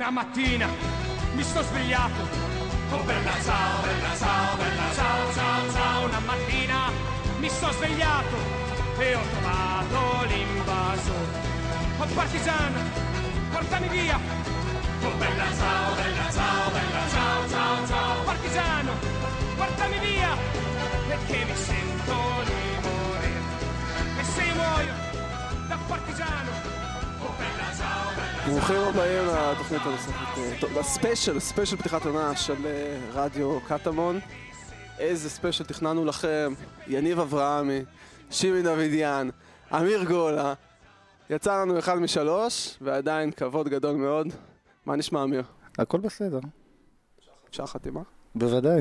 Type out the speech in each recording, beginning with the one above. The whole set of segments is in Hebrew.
Una mattina mi sto svegliato. Oh bella ciao, bella ciao, bella ciao, ciao, ciao. Una mattina mi sto svegliato e ho trovato l'invasore. Oh partigiano, portami via. Oh bella ciao, bella ciao, bella ciao, ciao, ciao. Partigiano, portami via. Perché mi sento di morire. E se io muoio da partigiano. Oh bella ciao. ברוכים הבאים לתוכנית הנוספת, אה, ל special, special פתיחת עונה של אה, רדיו קטמון. איזה special תכננו לכם, יניב אברהמי, שימי דוידיאן, אמיר גולה. יצא לנו אחד משלוש, ועדיין כבוד גדול מאוד. מה נשמע אמיר? הכל בסדר, אפשר חתימה? בוודאי.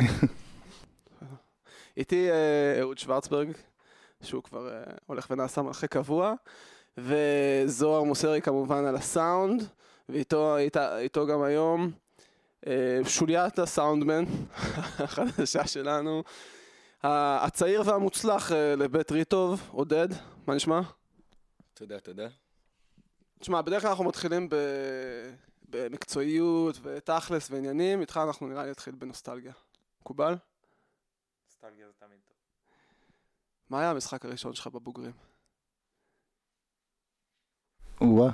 איתי אה, אהוד שוורצברג, שהוא כבר הולך ונעשה מנחה קבוע, וזוהר מוסרי כמובן על הסאונד, ואיתו איתה, איתו גם היום אה, שוליית הסאונדמן החדשה שלנו, הצעיר והמוצלח אה, לבית ריטוב, עודד, מה נשמע? תודה, תודה. תשמע, בדרך כלל אנחנו מתחילים ב... במקצועיות ותכלס ועניינים, איתך אנחנו נראה לי נתחיל בנוסטלגיה. מקובל? נוסטלגיה זה תמיד טוב. מה היה המשחק הראשון שלך בבוגרים? וואה.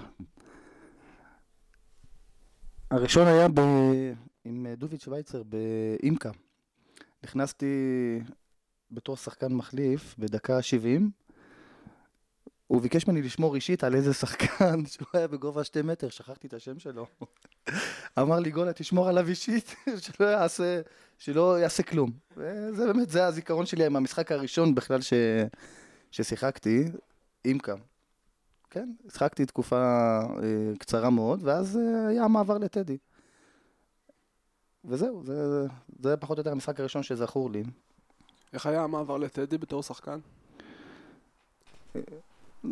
הראשון היה ב... עם דוביד שווייצר באימקה. נכנסתי בתור שחקן מחליף בדקה 70. הוא ביקש ממני לשמור אישית על איזה שחקן שהוא היה בגובה שתי מטר, שכחתי את השם שלו. אמר לי, גולה, תשמור עליו אישית, שלא יעשה, שלא יעשה כלום. וזה באמת, זה הזיכרון שלי עם המשחק הראשון בכלל ש... ששיחקתי, אימקה. כן, שיחקתי תקופה אה, קצרה מאוד, ואז אה, היה המעבר לטדי. וזהו, זה, זה פחות או יותר המשחק הראשון שזכור לי. איך היה המעבר לטדי בתור שחקן?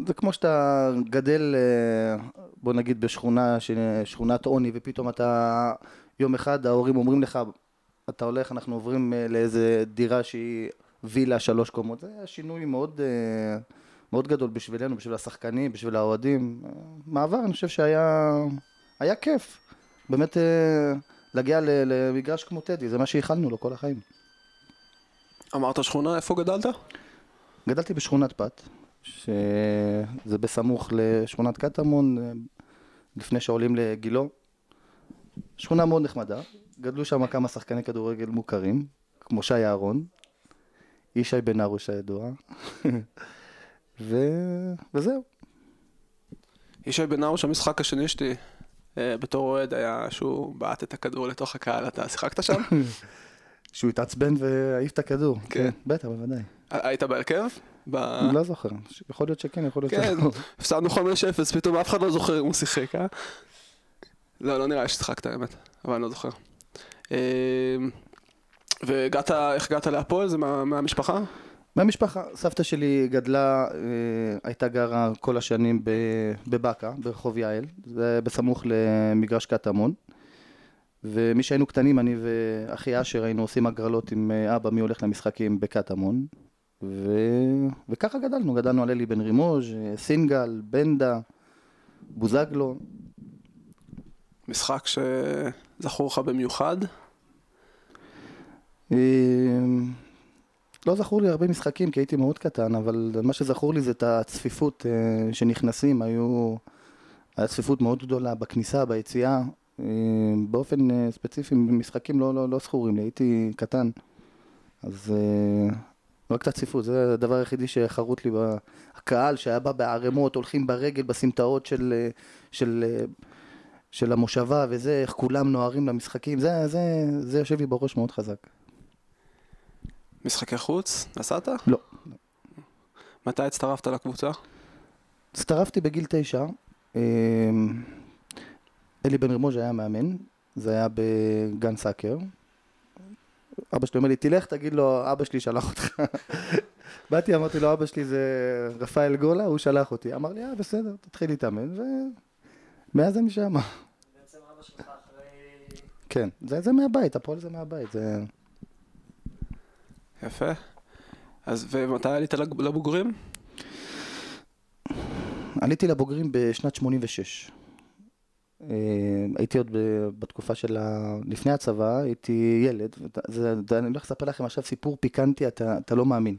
זה כמו שאתה גדל, אה, בוא נגיד, בשכונה, שכונת עוני, ופתאום אתה, יום אחד ההורים אומרים לך, אתה הולך, אנחנו עוברים אה, לאיזה דירה שהיא וילה שלוש קומות. זה היה שינוי מאוד, אה, מאוד גדול בשבילנו, בשביל השחקנים, בשביל האוהדים. מעבר, אני חושב שהיה היה כיף. באמת אה, להגיע למגרש כמו טדי, זה מה שייחלנו לו כל החיים. אמרת שכונה, איפה גדלת? גדלתי בשכונת פת, שזה בסמוך לשכונת קטמון, אה, לפני שעולים לגילו. שכונה מאוד נחמדה, גדלו שם כמה שחקני כדורגל מוכרים, כמו שי אהרון, ישי בן ארוש הידוע, ו... וזהו. ישי בן ארוש, המשחק השני שלי אה, בתור אוהד היה שהוא בעט את הכדור לתוך הקהל, אתה שיחקת שם? שהוא התעצבן והעיף את הכדור. כן. בטח, בוודאי. היית בהרכב? ב- לא זוכר, יכול להיות שכן, יכול להיות כן, שלא. הפסדנו 5-0, פתאום אף אחד לא זוכר אם הוא שיחק, אה? לא, לא נראה ששיחקת האמת, אבל אני לא זוכר. אה, והגעת, איך הגעת להפועל? זה מה- מהמשפחה? מהמשפחה, סבתא שלי גדלה, אה, הייתה גרה כל השנים בבאקה, ברחוב יעל, זה בסמוך למגרש קטמון. ומי שהיינו קטנים, אני ואחי אשר היינו עושים הגרלות עם אה, אבא, מי הולך למשחקים בקטמון. ו... וככה גדלנו, גדלנו על אלי בן רימוז', אה, סינגל, בנדה, בוזגלו. משחק שזכור לך במיוחד? אה, לא זכור לי הרבה משחקים כי הייתי מאוד קטן, אבל מה שזכור לי זה את הצפיפות אה, שנכנסים, היו... הייתה צפיפות מאוד גדולה בכניסה, ביציאה. אה, באופן אה, ספציפי, משחקים לא, לא, לא זכורים לי, הייתי קטן. אז רק את הצפיפות, זה הדבר היחידי שחרוט לי. הקהל שהיה בא בערימות, הולכים ברגל בסמטאות של, של, של המושבה וזה, איך כולם נוהרים למשחקים, זה, זה, זה יושב לי בראש מאוד חזק. משחקי חוץ? נסעת? לא. מתי הצטרפת לקבוצה? הצטרפתי בגיל תשע, אמ, אלי בן רימוז' היה מאמן, זה היה בגן סאקר. אבא שלי אומר לי, תלך, תגיד לו, אבא שלי שלח אותך. באתי, אמרתי לו, אבא שלי זה רפאל גולה, הוא שלח אותי. אמר לי, אה, בסדר, תתחיל להתאמן, ומאז אני שם. בעצם אבא שלך אחרי... כן, זה, זה מהבית, הפועל זה מהבית, זה... יפה. אז ומתי עלית לבוגרים? עליתי לבוגרים בשנת 86. אה, הייתי עוד בתקופה של ה... לפני הצבא, הייתי ילד, ואת- זה, זה, אני הולך לספר לכם עכשיו סיפור פיקנטי, אתה, אתה לא מאמין.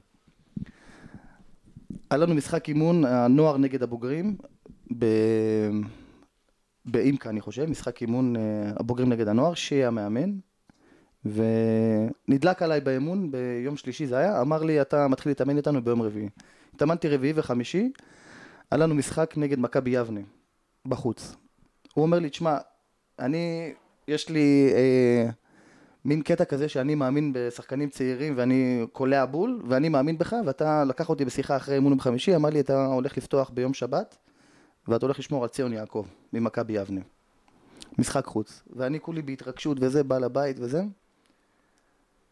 היה לנו משחק אימון, הנוער נגד הבוגרים, ב... באימקה אני חושב, משחק אימון אה, הבוגרים נגד הנוער, שיהיה המאמן, ונדלק עליי באמון, ביום שלישי זה היה, אמר לי אתה מתחיל להתאמן איתנו ביום רביעי. התאמנתי רביעי וחמישי, היה לנו משחק נגד מכבי יבנה, בחוץ. הוא אומר לי, תשמע, אני, יש לי אה, מין קטע כזה שאני מאמין בשחקנים צעירים ואני קולע בול, ואני מאמין בך, ואתה לקח אותי בשיחה אחרי אימון בחמישי, אמר לי, אתה הולך לפתוח ביום שבת, ואתה הולך לשמור על ציון יעקב, ממכבי יבנה. משחק חוץ. ואני כולי בהתרגשות וזה, בעל הבית וזה.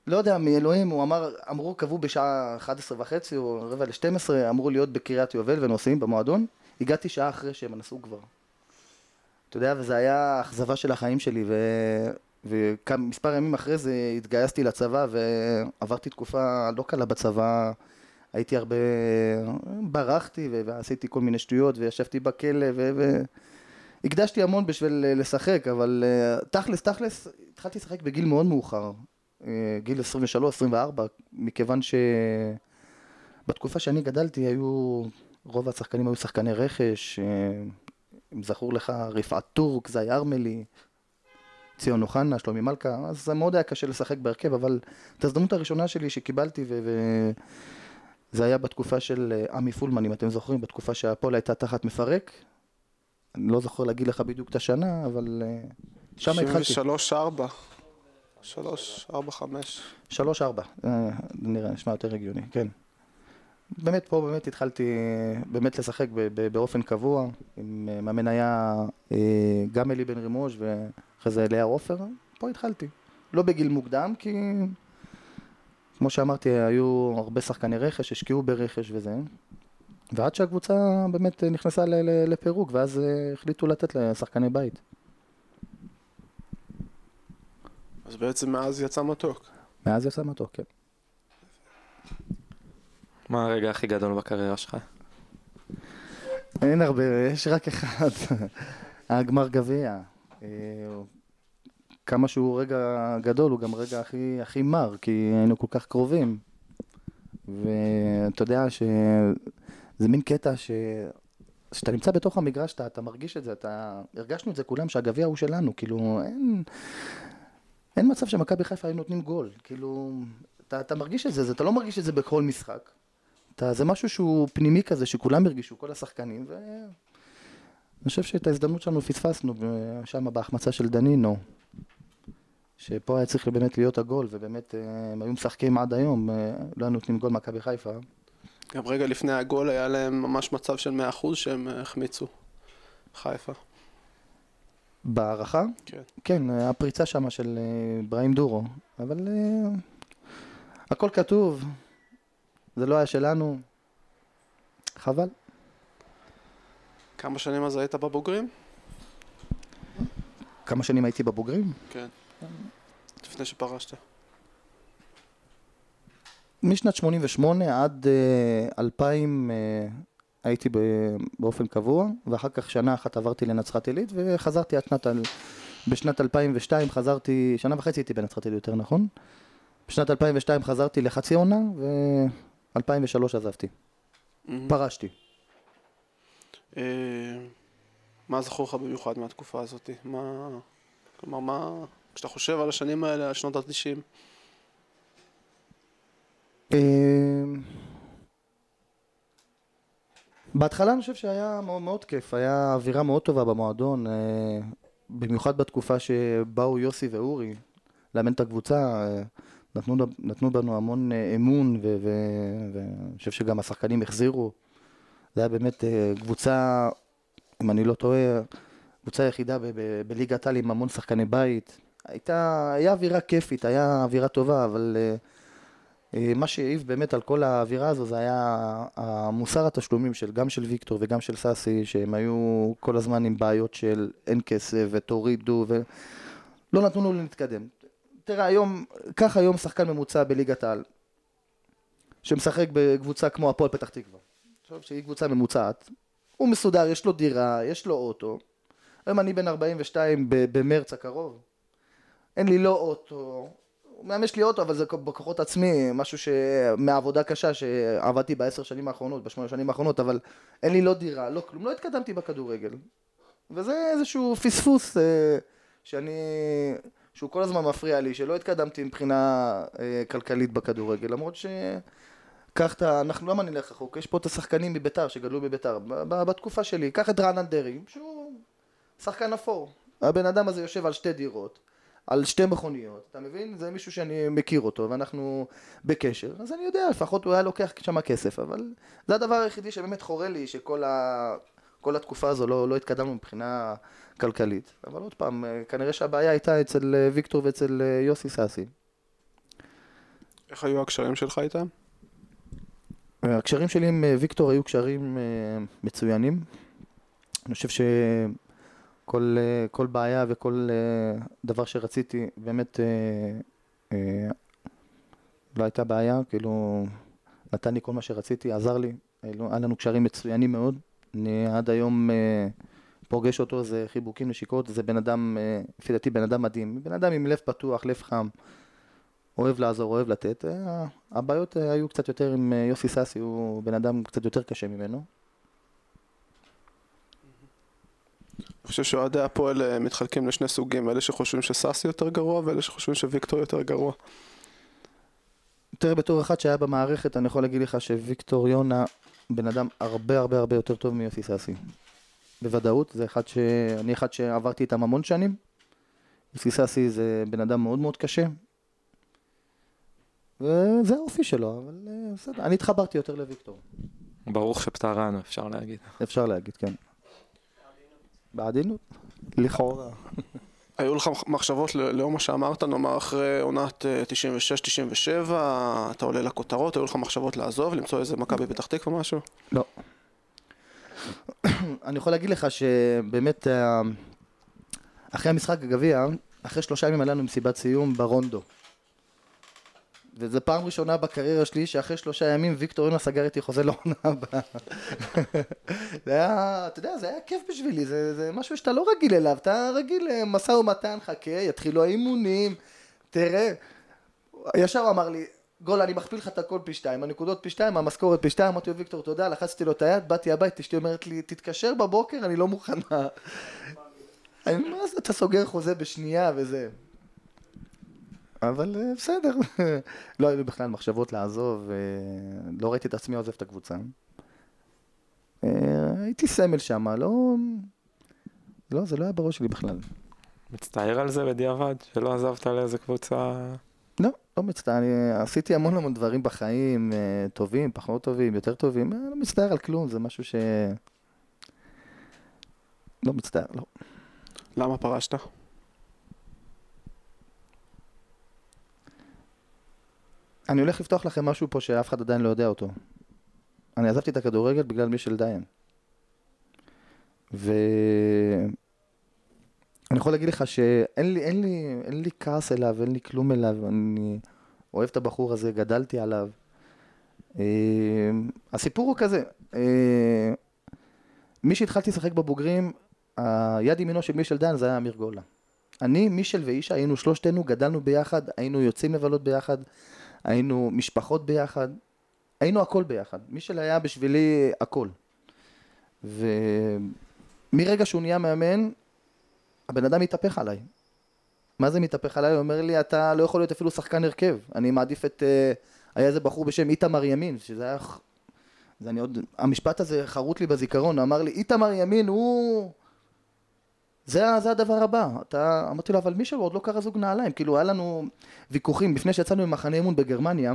לא יודע, מאלוהים, הוא אמר, אמרו, קבעו בשעה 11 וחצי או רבע ל-12, אמרו להיות בקריית יובל ונוסעים במועדון. הגעתי שעה אחרי שהם נסעו כבר. אתה יודע, וזו היה האכזבה של החיים שלי, ו... ומספר ימים אחרי זה התגייסתי לצבא ועברתי תקופה לא קלה בצבא. הייתי הרבה, ברחתי ו- ועשיתי כל מיני שטויות וישבתי בכלא ו... ו... הקדשתי המון בשביל לשחק, אבל אה, תכלס, תכלס, התחלתי לשחק בגיל מאוד מאוחר, גיל 23-24, מכיוון שבתקופה שאני גדלתי היו, רוב השחקנים היו שחקני רכש, אה, אם זכור לך, רפעת טורק, זי ארמלי, ציון אוחנה, שלומי מלכה, אז זה מאוד היה קשה לשחק בהרכב, אבל את ההזדמנות הראשונה שלי שקיבלתי, ו... ו... היה בתקופה של אה, עמי פולמן, אם אתם זוכרים, בתקופה שהפועל הייתה תחת מפרק. אני לא זוכר להגיד לך בדיוק את השנה, אבל אה, שם התחלתי. 93, 4. 3, 4, 5. שלוש ארבע, אה, נראה, נשמע יותר הגיוני, כן. באמת פה באמת התחלתי באמת לשחק באופן קבוע, עם אה, מאמן היה אה, גם אלי בן רימוש ואחרי זה לאה עופר, פה התחלתי. לא בגיל מוקדם, כי כמו שאמרתי, היו הרבה שחקני רכש, השקיעו ברכש וזה, ועד שהקבוצה באמת נכנסה לפירוק, ואז החליטו לתת לשחקני בית. אז בעצם מאז יצא מתוק. מאז יצא מתוק, כן. מה הרגע הכי גדול בקריירה שלך? אין הרבה, יש רק אחד, הגמר גביע. אה, כמה שהוא רגע גדול, הוא גם רגע הכי, הכי מר, כי היינו כל כך קרובים. ואתה יודע שזה מין קטע ש... כשאתה נמצא בתוך המגרש, אתה, אתה מרגיש את זה, אתה... הרגשנו את זה כולם, שהגביע הוא שלנו, כאילו, אין... אין מצב שמכבי חיפה היו נותנים גול, כאילו, אתה, אתה מרגיש את זה, אתה לא מרגיש את זה בכל משחק. אתה, זה משהו שהוא פנימי כזה, שכולם הרגישו, כל השחקנים, ואני חושב שאת ההזדמנות שלנו פספסנו שם בהחמצה של דנינו, שפה היה צריך באמת להיות הגול, ובאמת אה, הם היו משחקים עד היום, אה, לא היו נותנים גול מכבי חיפה. גם רגע לפני הגול היה להם ממש מצב של 100% שהם אה, החמיצו. חיפה. בהערכה? כן. כן, אה, הפריצה שם של אה, אברהים דורו, אבל אה, הכל כתוב, זה לא היה שלנו, חבל. כמה שנים אז היית בבוגרים? כמה שנים הייתי בבוגרים? כן. לפני שפרשת. משנת 88 עד אה, 2000 אה, הייתי באופן קבוע, ואחר כך שנה אחת עברתי לנצרת עילית, וחזרתי עד שנת... בשנת 2002 חזרתי, שנה וחצי הייתי בנצרת עילית יותר נכון. בשנת 2002 חזרתי לחצי עונה, ו-2003 עזבתי. מהמם. פרשתי. אה, מה זכור לך במיוחד מהתקופה הזאת? מה... כלומר, מה... כשאתה חושב על השנים האלה, על שנות ה-90, אה, בהתחלה אני חושב שהיה מאוד, מאוד כיף, היה אווירה מאוד טובה במועדון, אה, במיוחד בתקופה שבאו יוסי ואורי לאמן את הקבוצה, אה, נתנו, נתנו בנו המון אה, אמון, ואני חושב שגם השחקנים החזירו. זה היה באמת קבוצה, אם אני לא טועה, קבוצה יחידה בליגת העל עם המון שחקני בית. הייתה, היה אווירה כיפית, היה אווירה טובה, אבל... אה, מה שהעיב באמת על כל האווירה הזו זה היה המוסר התשלומים של גם של ויקטור וגם של סאסי שהם היו כל הזמן עם בעיות של אין כסף ותורידו ולא נתנו לנו להתקדם. תראה היום, קח היום שחקן ממוצע בליגת העל שמשחק בקבוצה כמו הפועל פתח תקווה עכשיו שהיא קבוצה ממוצעת הוא מסודר, יש לו דירה, יש לו אוטו היום אני בן 42 ב- במרץ הקרוב. אין לי לא אוטו, אומנם יש לי אוטו, אבל זה בכוחות עצמי, משהו שמעבודה קשה שעבדתי בעשר שנים האחרונות, בשמונה שנים האחרונות, אבל אין לי לא דירה, לא כלום, לא התקדמתי בכדורגל. וזה איזשהו פספוס אה, שאני, שהוא כל הזמן מפריע לי, שלא התקדמתי מבחינה אה, כלכלית בכדורגל, למרות ש... קח את ה... אנחנו למה נלך רחוק? יש פה את השחקנים מביתר שגדלו בביתר. בתקופה שלי, קח את רענן דרעי, שהוא שחקן אפור. הבן אדם הזה יושב על שתי דירות, על שתי מכוניות, אתה מבין? זה מישהו שאני מכיר אותו ואנחנו בקשר, אז אני יודע, לפחות הוא היה לוקח שם כסף, אבל זה הדבר היחידי שבאמת חורה לי, שכל ה... כל התקופה הזו לא, לא התקדמנו מבחינה כלכלית. אבל עוד פעם, אה, כנראה שהבעיה הייתה אצל אה, ויקטור ואצל אה, יוסי סאסי. איך היו הקשרים שלך איתם? הקשרים שלי עם אה, ויקטור היו קשרים אה, מצוינים. אני חושב שכל אה, כל בעיה וכל אה, דבר שרציתי, באמת אה, לא הייתה בעיה, כאילו נתן לי כל מה שרציתי, עזר לי, היו היה לנו קשרים מצוינים מאוד. אני עד היום פוגש אותו, זה חיבוקים נשיקות, זה בן אדם, לפי דעתי בן אדם מדהים, בן אדם עם לב פתוח, לב חם. אוהב לעזור, אוהב לתת. הבעיות היו קצת יותר עם יוסי סאסי, הוא בן אדם קצת יותר קשה ממנו. אני חושב שאוהדי הפועל אה, מתחלקים לשני סוגים, אלה שחושבים שסאסי יותר גרוע ואלה שחושבים שוויקטור יותר גרוע. תראה, בתור אחד שהיה במערכת, אני יכול להגיד לך שוויקטור יונה בן אדם הרבה הרבה הרבה יותר טוב מיוסי סאסי. בוודאות, זה אחד ש... אני אחד שעברתי איתם המון שנים. יוסי סאסי זה בן אדם מאוד מאוד קשה. וזה האופי שלו, אבל אה, בסדר. אני התחברתי יותר לוויקטור. ברוך שפטרנו, אפשר להגיד. אפשר להגיד, כן. בעדינות? לכאורה. היו לך מחשבות לאור מה שאמרת, נאמר אחרי עונת אה, 96-97, אתה עולה לכותרות, היו לך מחשבות לעזוב, למצוא איזה מכבי פתח תקווה משהו? לא. אני יכול להגיד לך שבאמת אה, אחרי המשחק הגביע, אחרי שלושה ימים היה לנו מסיבת סיום ברונדו. וזו פעם ראשונה בקריירה שלי שאחרי שלושה ימים ויקטור יונה סגר איתי חוזה לעונה הבאה. זה היה, אתה יודע, זה היה כיף בשבילי, זה, זה משהו שאתה לא רגיל אליו, אתה רגיל למשא ומתן, חכה, יתחילו האימונים, תראה. ישר אמר לי, גול, אני מכפיל לך את הכל פי שתיים, הנקודות פי שתיים, המשכורת פי שתיים, אמרתי לו, ויקטור, תודה, לחצתי לו את היד, באתי הבית, אשתי אומרת לי, תתקשר בבוקר, אני לא מוכנה. אני, מה זה, אתה סוגר חוזה בשנייה וזה. אבל אה, בסדר, לא היו לי בכלל מחשבות לעזוב, אה, לא ראיתי את עצמי עוזב את הקבוצה. אה, הייתי סמל שם, לא... לא, זה לא היה בראש שלי בכלל. מצטער על זה בדיעבד, שלא עזבת לאיזה קבוצה... לא, לא מצטער, אני עשיתי המון המון דברים בחיים, טובים, פחות טובים, יותר טובים, לא מצטער על כלום, זה משהו ש... לא מצטער, לא. למה פרשת? אני הולך לפתוח לכם משהו פה שאף אחד עדיין לא יודע אותו. אני עזבתי את הכדורגל בגלל מישל דיין. ו... אני יכול להגיד לך שאין לי, אין לי, אין לי כעס אליו, אין לי כלום אליו, אני אוהב את הבחור הזה, גדלתי עליו. אה, הסיפור הוא כזה, אה, מי שהתחלתי לשחק בבוגרים, היד ימינו של מישל דיין זה היה אמיר גולה. אני, מישל ואישה, היינו שלושתנו, גדלנו ביחד, היינו יוצאים לבלות ביחד, היינו משפחות ביחד, היינו הכל ביחד. מישל היה בשבילי הכל. ומרגע שהוא נהיה מאמן, הבן אדם מתהפך עליי. מה זה מתהפך עליי? הוא אומר לי, אתה לא יכול להיות אפילו שחקן הרכב. אני מעדיף את... אה, היה איזה בחור בשם איתמר ימין, שזה היה... זה אני עוד... המשפט הזה חרוט לי בזיכרון, אמר לי, איתמר ימין הוא... זה, זה הדבר הבא. אתה... אמרתי לו, אבל מישהו עוד לא קרא זוג נעליים. כאילו, היה לנו ויכוחים. לפני שיצאנו ממחנה אימון בגרמניה,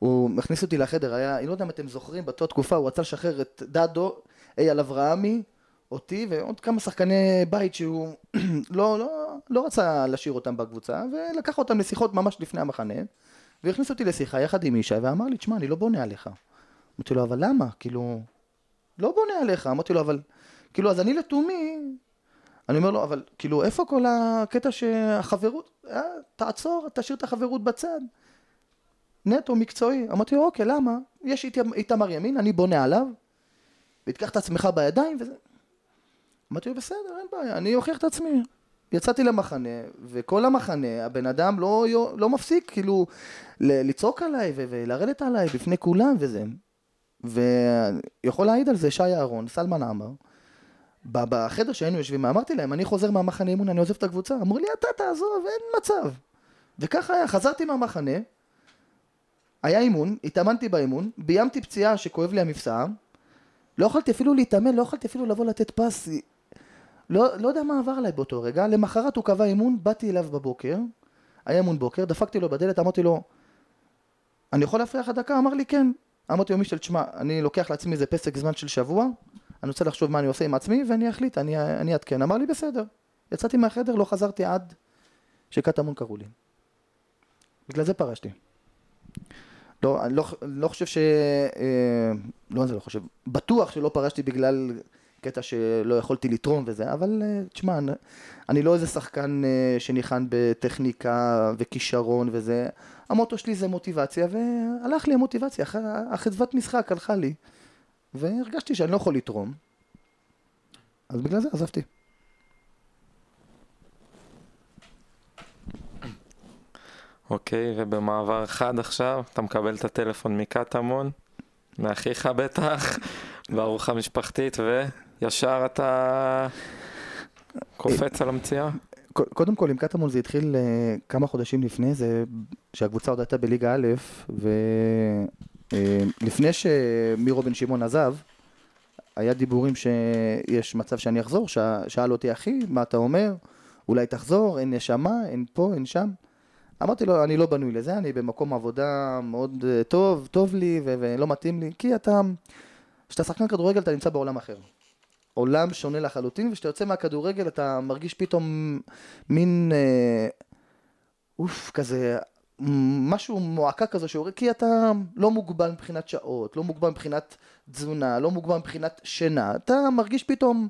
הוא הכניס אותי לחדר, היה, אני לא יודע אם אתם זוכרים, באותה תקופה הוא רצה לשחרר את דדו, אייל אברהמי, אותי ועוד כמה שחקני בית שהוא לא, לא, לא רצה להשאיר אותם בקבוצה, ולקח אותם לשיחות ממש לפני המחנה, והכניס אותי לשיחה יחד עם ישי, ואמר לי, תשמע, אני לא בונה עליך. אמרתי לו, אבל למה? כאילו, לא בונה עליך. אמרתי לו, אבל, כאילו, אז אני לתומי, אני אומר לו, אבל, כאילו, איפה כל הקטע שהחברות, אה, תעצור, תשאיר את החברות בצד. נטו, מקצועי. אמרתי לו, אוקיי, למה? יש איתמר ימין, אני בונה עליו, ותיקח את עצמך בידיים, וזה... אמרתי לו, בסדר, אין בעיה, אני אוכיח את עצמי. יצאתי למחנה, וכל המחנה, הבן אדם לא, לא מפסיק, כאילו, לצעוק עליי ולרדת עליי בפני כולם וזה. ויכול להעיד על זה שי אהרון, סלמן עמר. בחדר שהיינו יושבים, אמרתי להם, אני חוזר מהמחנה אימון, אני עוזב את הקבוצה. אמרו לי, אתה תעזוב, אין מצב. וככה היה, חזרתי מהמחנה, היה אימון, התאמנתי באימון, ביימתי פציעה שכואב לי המפסע, לא יכולתי אפילו להתאמן, לא יכולתי אפילו לבוא לתת פס, לא, לא יודע מה עבר עליי באותו רגע, למחרת הוא קבע אימון, באתי אליו בבוקר, היה אימון בוקר, דפקתי לו בדלת, אמרתי לו, אני יכול להפריע לך דקה? אמר לי כן. אמרתי לו מישל, תשמע, אני לוקח לעצמי איזה פסק זמן של שבוע, אני רוצה לחשוב מה אני עושה עם עצמי ואני אחליט, אני, אני אעדכן. אמר לי בסדר. יצאתי מהחדר, לא חזרתי עד שקטמון קראו לי. בגלל זה פרשתי. לא, אני לא, לא חושב ש... אה, לא, זה לא חושב. בטוח שלא פרשתי בגלל קטע שלא יכולתי לתרום וזה, אבל אה, תשמע, אני, אני לא איזה שחקן אה, שניחן בטכניקה וכישרון וזה. המוטו שלי זה מוטיבציה, והלך לי המוטיבציה, החדוות משחק הלכה לי, והרגשתי שאני לא יכול לתרום. אז בגלל זה עזבתי. אוקיי, ובמעבר חד עכשיו, אתה מקבל את הטלפון מקטמון, מאחיך בטח, בארוחה משפחתית, וישר אתה קופץ על המציאה? קודם כל עם קטמון זה התחיל אה, כמה חודשים לפני זה, שהקבוצה עוד הייתה בליגה א', ולפני שמירו בן שמעון עזב, היה דיבורים שיש מצב שאני אחזור, ש- שאל אותי אחי, מה אתה אומר? אולי תחזור, אין נשמה, אין פה, אין שם. אמרתי לו, אני לא בנוי לזה, אני במקום עבודה מאוד אה, טוב, טוב לי ו- ולא מתאים לי, כי אתה, כשאתה שחקן כדורגל אתה נמצא בעולם אחר. עולם שונה לחלוטין, וכשאתה יוצא מהכדורגל אתה מרגיש פתאום מין, אה, אוף, כזה, משהו מועקה כזה שעורר, כי אתה לא מוגבל מבחינת שעות, לא מוגבל מבחינת תזונה, לא מוגבל מבחינת שינה, אתה מרגיש פתאום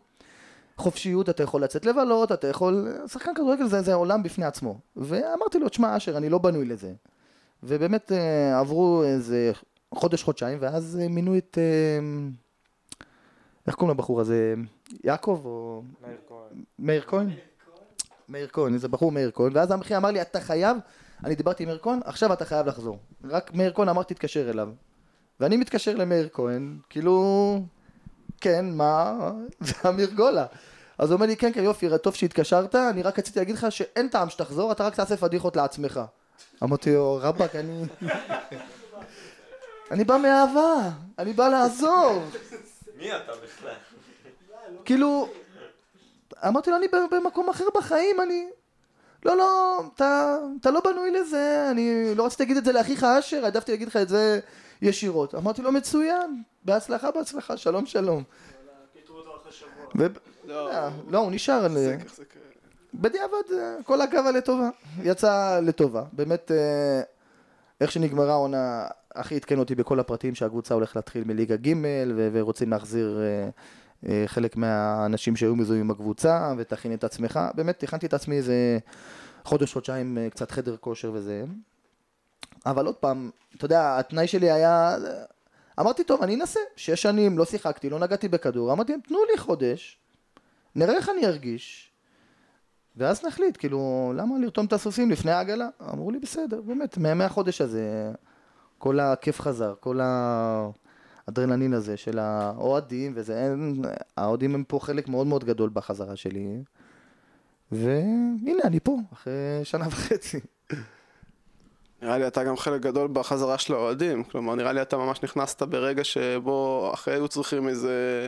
חופשיות, אתה יכול לצאת לבלות, אתה יכול, שחקן כדורגל זה, זה עולם בפני עצמו. ואמרתי לו, תשמע אשר, אני לא בנוי לזה. ובאמת אה, עברו איזה חודש, חודשיים, ואז אה, מינו את... אה, איך קוראים לבחור הזה? יעקב או... מאיר כהן? מאיר כהן, איזה בחור מאיר כהן, ואז המחי אמר לי, אתה חייב, אני דיברתי עם מאיר כהן, עכשיו אתה חייב לחזור. רק מאיר כהן אמר, תתקשר אליו. ואני מתקשר למאיר כהן, כאילו, כן, מה? זה אמיר גולה. אז הוא אומר לי, כן, כן, יופי, טוב שהתקשרת, אני רק רציתי להגיד לך שאין טעם שתחזור, אתה רק תעשה פדיחות לעצמך. אמרתי לו, רבאק, אני... אני בא מאהבה, אני בא לעזוב. מי אתה בכלל? כאילו, אמרתי לו, אני במקום אחר בחיים, אני... לא, לא, אתה, אתה לא בנוי לזה, אני לא רציתי להגיד את זה לאחיך אשר, העדפתי להגיד לך את זה ישירות. אמרתי לו, מצוין, בהצלחה, בהצלחה, שלום, שלום. ו... לא, לא, הוא נשאר, זה. בדיעבד, כל הקו לטובה, יצא לטובה. באמת, אה, איך שנגמרה העונה, הכי עדכן אותי בכל הפרטים שהקבוצה הולכת להתחיל מליגה ג' ורוצים להחזיר אה, חלק מהאנשים שהיו מזוהים עם הקבוצה, ותכין את עצמך. באמת, הכנתי את עצמי איזה חודש, חודשיים, אה, קצת חדר כושר וזה. אבל עוד פעם, אתה יודע, התנאי שלי היה... אמרתי, טוב, אני אנסה. שש שנים לא שיחקתי, לא נגעתי בכדור. אמרתי, תנו לי חודש, נראה איך אני ארגיש. ואז נחליט, כאילו, למה לרתום את הסוסים לפני העגלה? אמרו לי, בסדר, באמת, מה- מהחודש הזה, כל הכיף חזר, כל האדרנלין הזה של האוהדים, וזה, האוהדים הם פה חלק מאוד מאוד גדול בחזרה שלי. והנה, אני פה, אחרי שנה וחצי. נראה לי אתה גם חלק גדול בחזרה של האוהדים, כלומר נראה לי אתה ממש נכנסת ברגע שבו אחרי היו צריכים איזה,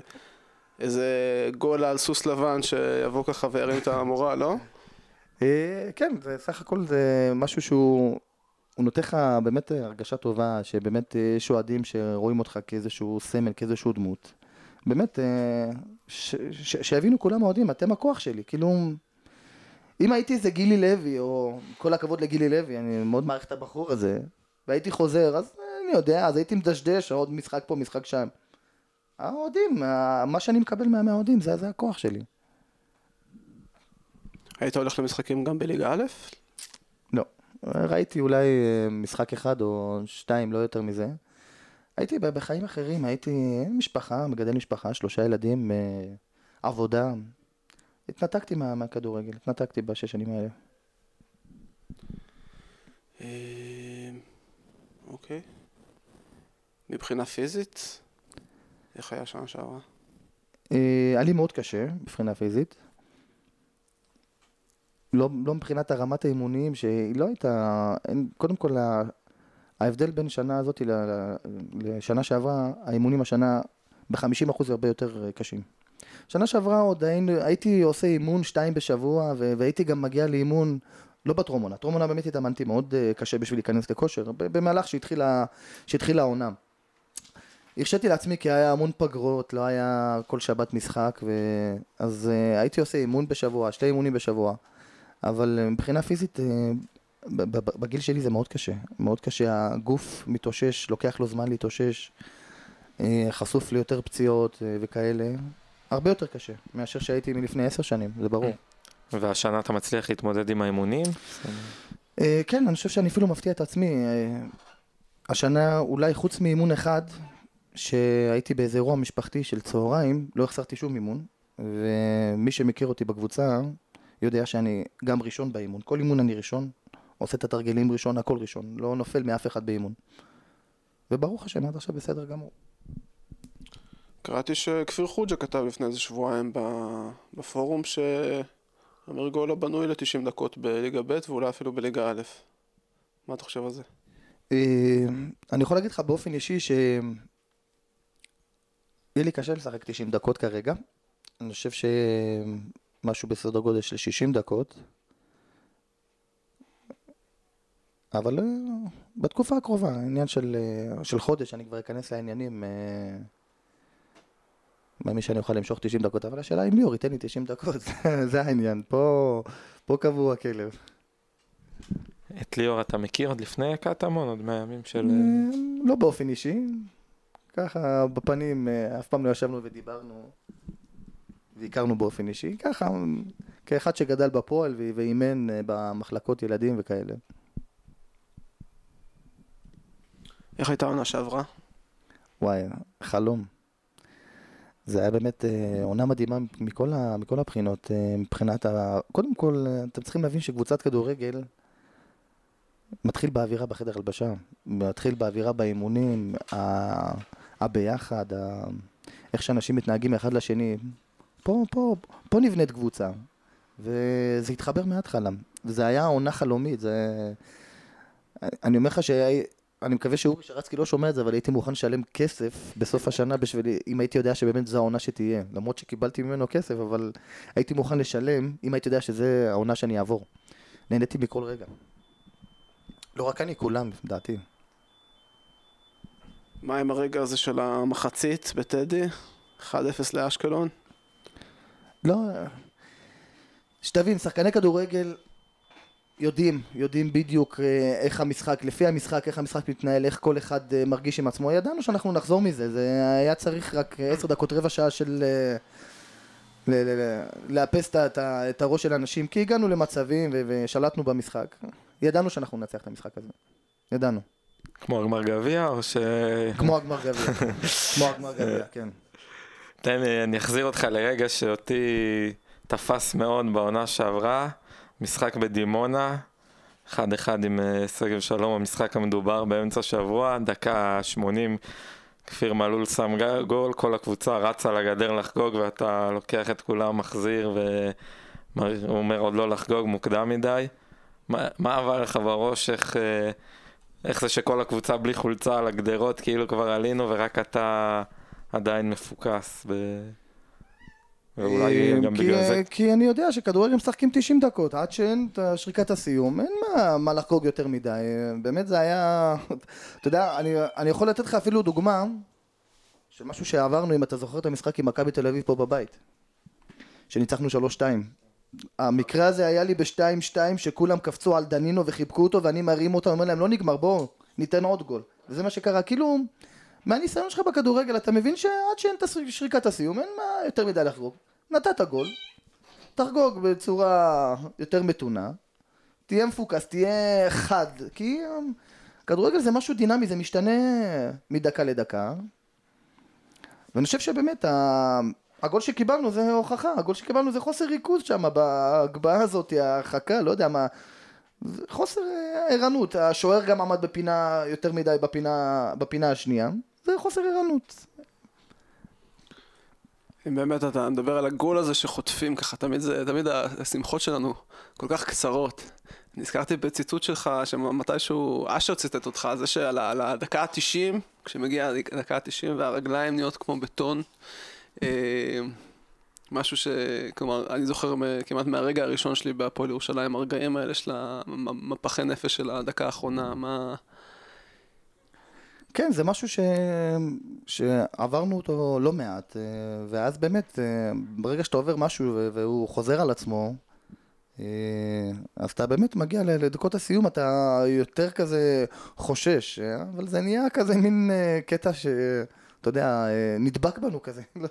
איזה גול על סוס לבן שיבוא ככה וירים את המורל, לא? אה, כן, זה סך הכל זה משהו שהוא... הוא נותן לך באמת הרגשה טובה, שבאמת אה, יש אוהדים שרואים אותך כאיזשהו סמל, כאיזשהו דמות. באמת, אה, שיבינו כולם האוהדים, אתם הכוח שלי. כאילו, אם הייתי איזה גילי לוי, או כל הכבוד לגילי לוי, אני מאוד מעריך את הבחור הזה, והייתי חוזר, אז אני יודע, אז הייתי מדשדש, עוד משחק פה, משחק שם. האוהדים, מה שאני מקבל מה- מהאוהדים, זה, זה הכוח שלי. היית הולך למשחקים גם בליגה א'? ראיתי אולי אה, משחק אחד או שתיים, לא יותר מזה. הייתי בחיים אחרים, הייתי משפחה, מגדל משפחה, שלושה ילדים, אה, עבודה. התנתקתי מה, מהכדורגל, התנתקתי בשש שנים האלה. אה, אוקיי. מבחינה פיזית, איך היה שנה שעברה? היה לי מאוד קשה מבחינה פיזית. לא, לא מבחינת הרמת האימונים, שהיא לא הייתה... אין, קודם כל, ההבדל בין שנה הזאת לשנה שעברה, האימונים השנה ב-50% הרבה יותר אה, קשים. שנה שעברה עוד היינו, הייתי עושה אימון שתיים בשבוע, והייתי גם מגיע לאימון, לא בטרומונה, טרומונה באמת התאמנתי מאוד אה, קשה בשביל להיכנס לכושר, במהלך שהתחילה, שהתחילה העונה. הרשיתי לעצמי כי היה המון פגרות, לא היה כל שבת משחק, ו... אז uh, הייתי עושה אימון בשבוע, שתי אימונים בשבוע, אבל uh, מבחינה פיזית, ב- בגיל שלי זה מאוד קשה, מאוד קשה, הגוף מתאושש, לוקח לו זמן להתאושש, uh, חשוף ליותר פציעות וכאלה, הרבה יותר קשה מאשר שהייתי מלפני עשר שנים, זה ברור. והשנה אתה מצליח להתמודד עם האימונים? כן, אני חושב שאני אפילו מפתיע את עצמי. השנה, אולי חוץ מאימון אחד, שהייתי באיזה אירוע משפחתי של צהריים, לא החסרתי שום אימון, ומי שמכיר אותי בקבוצה, יודע שאני גם ראשון באימון. כל אימון אני ראשון, עושה את התרגילים ראשון, הכל ראשון, לא נופל מאף אחד באימון. וברוך השם, עד עכשיו בסדר גמור. קראתי שכפיר חוג'ה כתב לפני איזה שבועיים בפורום שאמרגולה בנוי ל-90 דקות בליגה ב' ואולי אפילו בליגה א'. מה אתה חושב על זה? אה, אני יכול להגיד לך באופן אישי ש... יהיה לי קשה לשחק 90 דקות כרגע. אני חושב שמשהו בסדר גודל של 60 דקות. אבל אה, בתקופה הקרובה, עניין של, אה, של חודש, אני כבר אכנס לעניינים. אה, מאמין שאני אוכל למשוך 90 דקות, אבל השאלה אם ליאור ייתן לי 90 דקות, זה העניין. פה, פה קבוע הכלב. את ליאור אתה מכיר עוד לפני קטמון, עוד מהימים של... לא באופן אישי, ככה בפנים, אף פעם לא ישבנו ודיברנו והכרנו באופן אישי, ככה כאחד שגדל בפועל ואימן אה, במחלקות ילדים וכאלה. איך הייתה העונה שעברה? וואי, חלום. זה היה באמת אה, עונה מדהימה מכל, ה, מכל הבחינות. אה, מבחינת ה... קודם כל, אה, אתם צריכים להבין שקבוצת כדורגל מתחיל באווירה בחדר הלבשה, מתחיל באווירה באימונים, ה... הביחד, ה... איך שאנשים מתנהגים אחד לשני. פה, פה, פה נבנית קבוצה, וזה התחבר מההתחלה. זה היה עונה חלומית, זה... אני אומר לך שהיה... אני מקווה שאורי שרצקי לא שומע את זה, אבל הייתי מוכן לשלם כסף בסוף השנה בשביל, אם הייתי יודע שבאמת זו העונה שתהיה. למרות שקיבלתי ממנו כסף, אבל הייתי מוכן לשלם, אם הייתי יודע שזה העונה שאני אעבור. נהניתי מכל רגע. לא רק אני, כולם, לדעתי. מה עם הרגע הזה של המחצית בטדי? 1-0 לאשקלון? לא... שתבין, שחקני כדורגל יודעים, יודעים בדיוק אה, איך המשחק, לפי המשחק, איך המשחק מתנהל, איך כל אחד אה, מרגיש עם עצמו. ידענו שאנחנו נחזור מזה, זה היה צריך רק עשר דקות, רבע שעה של... אה, לאפס את הראש של האנשים, כי הגענו למצבים ושלטנו במשחק. ידענו שאנחנו ננצח את המשחק הזה. ידענו. כמו הגמר גביע, או ש... כמו הגמר גביע. כמו הגמר גביע, כן. תן לי, אני אחזיר אותך לרגע שאותי תפס מאוד בעונה שעברה, משחק בדימונה, 1-1 עם אה, שגב שלום, המשחק המדובר באמצע השבוע, דקה 80, כפיר מלול שם גול, כל הקבוצה רצה לגדר לחגוג ואתה לוקח את כולם, מחזיר והוא אומר עוד לא לחגוג, מוקדם מדי. מה, מה עבר לך בראש, איך, אה, איך זה שכל הקבוצה בלי חולצה על הגדרות, כאילו כבר עלינו ורק אתה עדיין מפוקס. ב... ואולי גם כי, בגלל זה כי אני יודע שכדורגל משחקים 90 דקות, עד שאין את שריקת הסיום, אין מה, מה לחגוג יותר מדי. באמת זה היה... אתה יודע, אני, אני יכול לתת לך אפילו דוגמה של משהו שעברנו, אם אתה זוכר את המשחק עם מכבי תל אביב פה בבית, שניצחנו 3-2. המקרה הזה היה לי ב-2-2 שכולם קפצו על דנינו וחיבקו אותו ואני מרים אותו, אומר להם לא נגמר בואו ניתן עוד גול. וזה מה שקרה, כאילו מהניסיון שלך בכדורגל אתה מבין שעד שאין את שריקת הסיום אין מה יותר מדי לחגוג. נתת גול, תחגוג בצורה יותר מתונה, תהיה מפוקס, תהיה חד, כי אמ, כדורגל זה משהו דינמי, זה משתנה מדקה לדקה. ואני חושב שבאמת הגול שקיבלנו זה הוכחה, הגול שקיבלנו זה חוסר ריכוז שם בהגבהה הזאת, ההרחקה, לא יודע מה, חוסר אה, ערנות, השוער גם עמד בפינה יותר מדי בפינה, בפינה השנייה, זה חוסר ערנות. אם באמת אתה מדבר על הגול הזה שחוטפים ככה, תמיד זה, תמיד השמחות שלנו כל כך קצרות. נזכרתי בציטוט שלך, שמתישהו אשר ציטט אותך, זה שעל הדקה ה-90, כשמגיע הדקה ה-90 והרגליים נהיות כמו בטון. אה, משהו ש... כלומר, אני זוכר כמעט מהרגע הראשון שלי בהפועל ירושלים, הרגעים האלה של המפחי נפש של הדקה האחרונה, מה... כן, זה משהו ש... שעברנו אותו לא מעט, אה, ואז באמת, אה, ברגע שאתה עובר משהו והוא חוזר על עצמו, אה, אז אתה באמת מגיע לדקות הסיום, אתה יותר כזה חושש, אבל זה נהיה כזה מין קטע שאתה יודע, נדבק בנו כזה.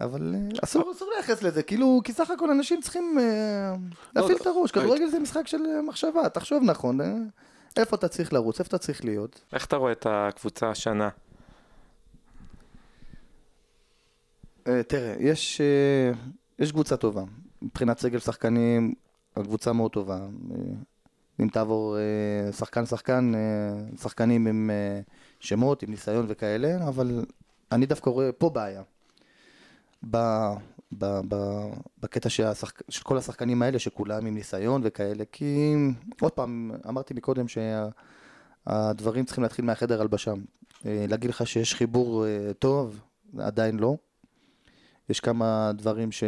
אבל אסור, אסור לייחס לזה, כאילו, כי סך הכל אנשים צריכים אה, להפעיל לא, את הראש, לא, כדורגל זה משחק של מחשבה, תחשוב נכון, איפה אתה צריך לרוץ, איפה אתה צריך להיות. איך אתה רואה את הקבוצה השנה? אה, תראה, יש, אה, יש קבוצה טובה. מבחינת סגל שחקנים, הקבוצה מאוד טובה. אה, אם תעבור שחקן-שחקן, שחקנים עם שמות, עם ניסיון וכאלה, אבל אני דווקא רואה פה בעיה. בקטע שהשחק, של כל השחקנים האלה, שכולם עם ניסיון וכאלה, כי עוד פעם, אמרתי מקודם שהדברים צריכים להתחיל מהחדר הלבשה. אה, להגיד לך שיש חיבור אה, טוב, עדיין לא. יש כמה דברים ש...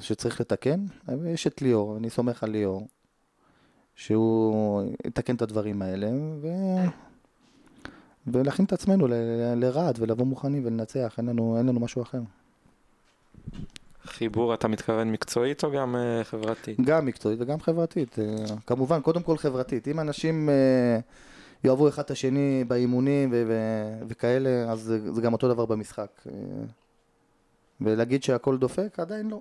שצריך לתקן, יש את ליאור, אני סומך על ליאור, שהוא יתקן את הדברים האלה, ו... ולהכין את עצמנו ל... לרעד ולבוא מוכנים ולנצח, אין לנו, אין לנו משהו אחר. חיבור, אתה מתכוון מקצועית או גם אה, חברתית? גם מקצועית וגם חברתית, אה, כמובן, קודם כל חברתית. אם אנשים אה, יאהבו אחד את השני באימונים ו... ו... וכאלה, אז זה, זה גם אותו דבר במשחק. אה, ולהגיד שהכל דופק, עדיין לא.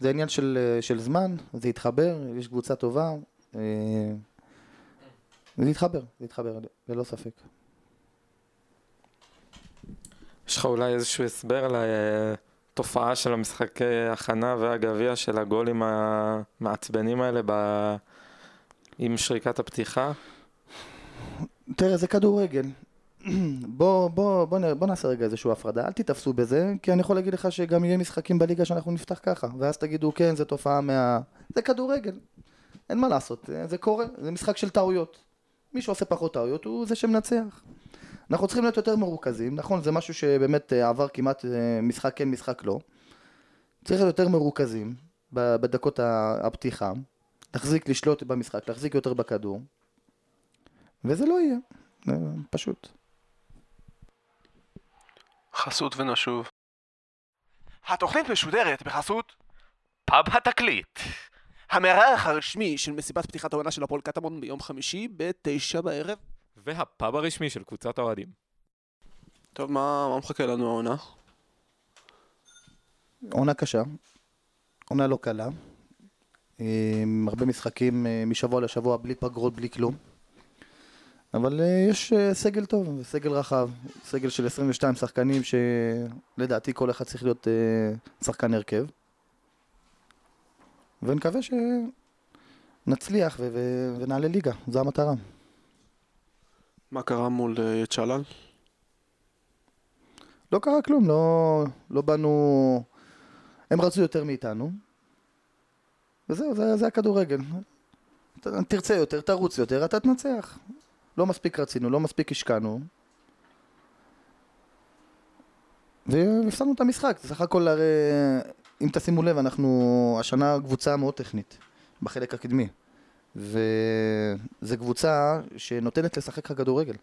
זה עניין של, אה, של זמן, זה יתחבר, יש קבוצה טובה. אה, זה יתחבר, זה יתחבר, ללא ספק. יש לך אולי איזשהו הסבר לתופעה של המשחקי הכנה והגביע של הגולים המעצבנים האלה ב... עם שריקת הפתיחה? תראה, זה כדורגל. בוא, בוא, בוא, נ- בוא נעשה רגע איזושהי הפרדה, אל תיתפסו בזה, כי אני יכול להגיד לך שגם יהיה משחקים בליגה שאנחנו נפתח ככה, ואז תגידו, כן, זה תופעה מה... זה כדורגל, אין מה לעשות, זה קורה, זה משחק של טעויות. מי שעושה פחות טעויות הוא זה שמנצח. אנחנו צריכים להיות יותר מרוכזים, נכון, זה משהו שבאמת אה, עבר כמעט אה, משחק כן, משחק לא. צריך להיות יותר מרוכזים בדקות הפתיחה, להחזיק, לשלוט במשחק, להחזיק יותר בכדור, וזה לא יהיה, פשוט. חסות ונשוב. התוכנית משודרת בחסות פאב התקליט. המארח הרשמי של מסיבת פתיחת העונה של הפועל קטמון ביום חמישי בתשע בערב. והפאב הרשמי של קבוצת האוהדים. טוב, מה, מה מחכה לנו העונה? עונה קשה, עונה לא קלה, עם הרבה משחקים אה, משבוע לשבוע, בלי פגרות, בלי כלום. אבל אה, יש אה, סגל טוב, סגל רחב, סגל של 22 שחקנים שלדעתי כל אחד צריך להיות שחקן הרכב. ונקווה שנצליח ו- ו- ונעלה ליגה, זו המטרה. מה קרה מול אה, צ'אלל? לא קרה כלום, לא, לא באנו... הם רצו יותר מאיתנו. וזהו, זה, זה הכדורגל. ת- תרצה יותר, תרוץ יותר, אתה תנצח. לא מספיק רצינו, לא מספיק השקענו. והפסדנו את המשחק. סך הכל הרי, אם תשימו לב, אנחנו השנה קבוצה מאוד טכנית, בחלק הקדמי. וזו קבוצה שנותנת לשחק לך כדורגל.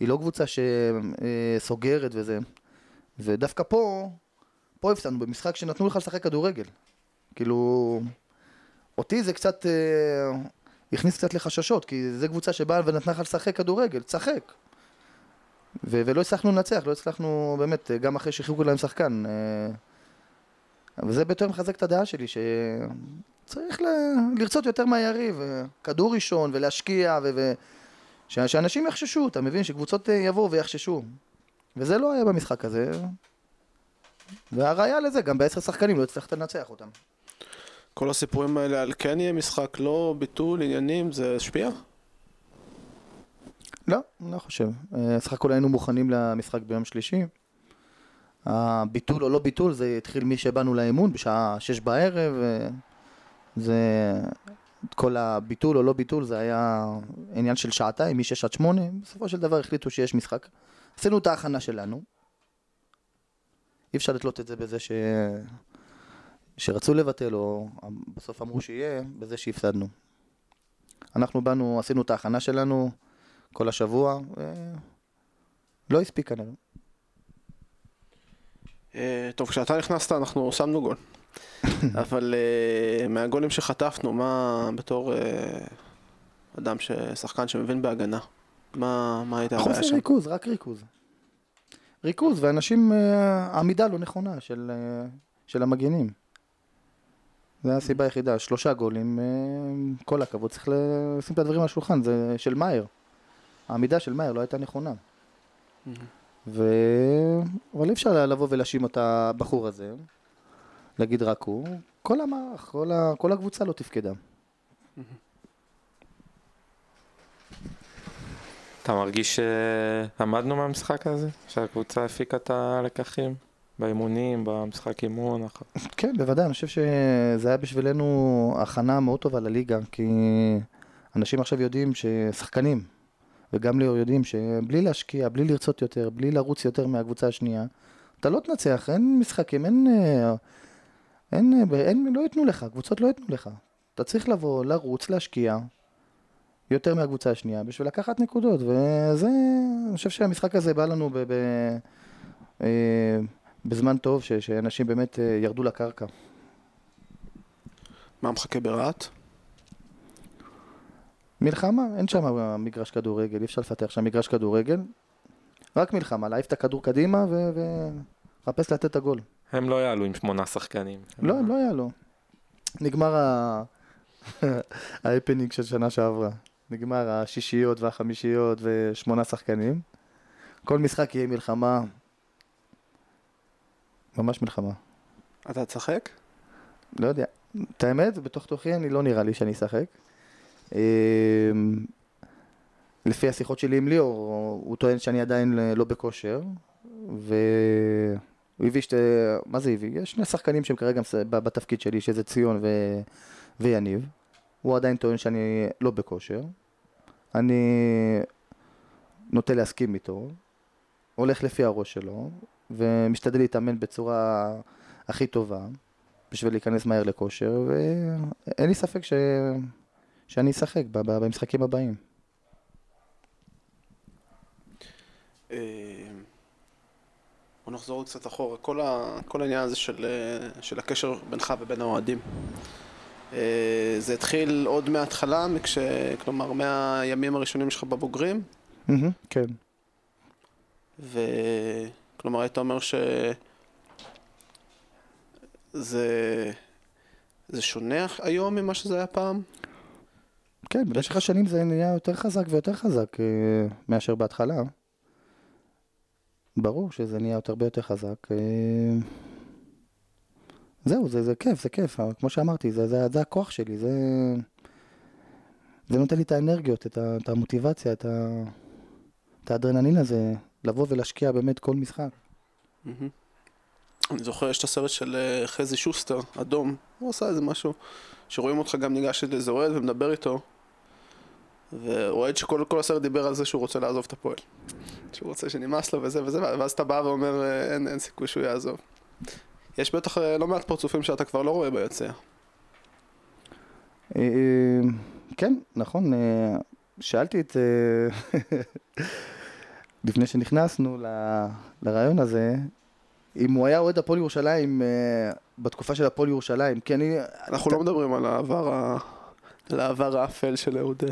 היא לא קבוצה שסוגרת וזה. ודווקא פה, פה הפסדנו במשחק שנתנו לך לשחק כדורגל. כאילו, אותי זה קצת, אה, הכניס קצת לחששות, כי זו קבוצה שבאה ונתנה לך לשחק כדורגל, תשחק. ו- ולא הצלחנו לנצח, לא הצלחנו באמת, גם אחרי שהחריגו להם שחקן. אה, וזה ביותר מחזק את הדעה שלי, שצריך ל- לרצות יותר מהיריב, כדור ראשון ולהשקיע, ו- ו- ש- שאנשים יחששו, אתה מבין? שקבוצות אה, יבואו ויחששו. וזה לא היה במשחק הזה, והראיה לזה, גם בעשר שחקנים לא הצלחת לנצח אותם. כל הסיפורים האלה על כן יהיה משחק, לא, ביטול, עניינים, זה השפיע? לא, לא חושב. אה, סך הכל היינו מוכנים למשחק ביום שלישי. הביטול או לא ביטול, זה התחיל משבאנו לאמון בשעה שש בערב. אה, זה... כל הביטול או לא ביטול זה היה עניין של שעתיים, משש עד שמונה. בסופו של דבר החליטו שיש משחק. עשינו את ההכנה שלנו. אי אפשר לתלות את זה בזה ש... שרצו לבטל, או בסוף אמרו שיהיה, בזה שהפסדנו. אנחנו באנו, עשינו את ההכנה שלנו כל השבוע, ולא הספיק כנראה. אה, טוב, כשאתה נכנסת אנחנו שמנו גול. אבל uh, מהגולים שחטפנו, מה בתור uh, אדם, שחקן שמבין בהגנה, מה, מה הייתה הבעיה שם? חוסר ריכוז, רק ריכוז. ריכוז, ואנשים, uh, עמידה לא נכונה של, של המגנים. זו הסיבה היחידה, שלושה גולים, כל הכבוד, צריך לשים את הדברים על השולחן, זה של מאייר. העמידה של מאייר לא הייתה נכונה. ו... אבל אי אפשר לבוא ולהאשים את הבחור הזה. להגיד רק הוא, כל המערך, כל, ה, כל הקבוצה לא תפקדה. אתה מרגיש שעמדנו מהמשחק הזה? שהקבוצה הפיקה את הלקחים? באימונים, במשחק אימון? כן, בוודאי, אני חושב שזה היה בשבילנו הכנה מאוד טובה לליגה, כי אנשים עכשיו יודעים ששחקנים, וגם ליאור יודעים שבלי להשקיע, בלי לרצות יותר, בלי לרוץ יותר מהקבוצה השנייה, אתה לא תנצח, אין משחקים, אין... אין, אין, לא ייתנו לך, קבוצות לא ייתנו לך. אתה צריך לבוא, לרוץ, להשקיע יותר מהקבוצה השנייה בשביל לקחת נקודות, וזה, אני חושב שהמשחק הזה בא לנו ב, ב, אה, בזמן טוב, ש, שאנשים באמת אה, ירדו לקרקע. מה מחכה ברהט? מלחמה, אין שם מגרש כדורגל, אי אפשר לפתח שם מגרש כדורגל. רק מלחמה, להעיף את הכדור קדימה ולחפש לתת את הגול. הם לא יעלו עם שמונה שחקנים. לא, הם לא יעלו. נגמר ההפנינג של שנה שעברה. נגמר השישיות והחמישיות ושמונה שחקנים. כל משחק יהיה מלחמה. ממש מלחמה. אתה תשחק? לא יודע. את האמת, בתוך תוכי אני לא נראה לי שאני אשחק. אמ, לפי השיחות שלי עם ליאור, הוא טוען שאני עדיין לא בכושר, ו... הוא הביא שתי... מה זה הביא? יש שני שחקנים שהם כרגע בתפקיד שלי, שזה ציון ו... ויניב. הוא עדיין טוען שאני לא בכושר. אני נוטה להסכים איתו, הולך לפי הראש שלו, ומשתדל להתאמן בצורה הכי טובה, בשביל להיכנס מהר לכושר, ואין לי ספק ש... שאני אשחק במשחקים הבאים. בוא נחזור קצת אחורה, כל, ה, כל העניין הזה של, אה, של הקשר בינך ובין האוהדים. אה, זה התחיל עוד מההתחלה, מכש, כלומר מהימים הראשונים שלך בבוגרים? כן. וכלומר היית אומר שזה זה שונה היום ממה שזה היה פעם? כן, במשך השנים זה נהיה יותר חזק ויותר חזק אה, מאשר בהתחלה. ברור שזה נהיה יותר ביותר חזק. אה, זהו, זה, זה כיף, זה כיף, כמו שאמרתי, זה, זה, זה הכוח שלי, זה, זה נותן לי את האנרגיות, את, ה, את המוטיבציה, את, ה, את האדרנלין הזה, לבוא ולהשקיע באמת כל משחק. אני זוכר, יש את הסרט של אה, חזי שוסטר, אדום, הוא עשה איזה משהו, שרואים אותך גם ניגש לאיזה אוהד ומדבר איתו, ואוהד שכל הסרט דיבר על זה שהוא רוצה לעזוב את הפועל. שהוא רוצה שנמאס לו וזה וזה, ואז אתה בא ואומר אה, אין, אין סיכוי שהוא יעזוב. יש בטח אה, לא מעט פרצופים שאתה כבר לא רואה ביציע. אה, כן, נכון. שאלתי את... לפני שנכנסנו לרעיון הזה, אם הוא היה אוהד הפועל ירושלים בתקופה של הפועל ירושלים, כי אני... אנחנו לא מדברים על העבר האפל של אהוד.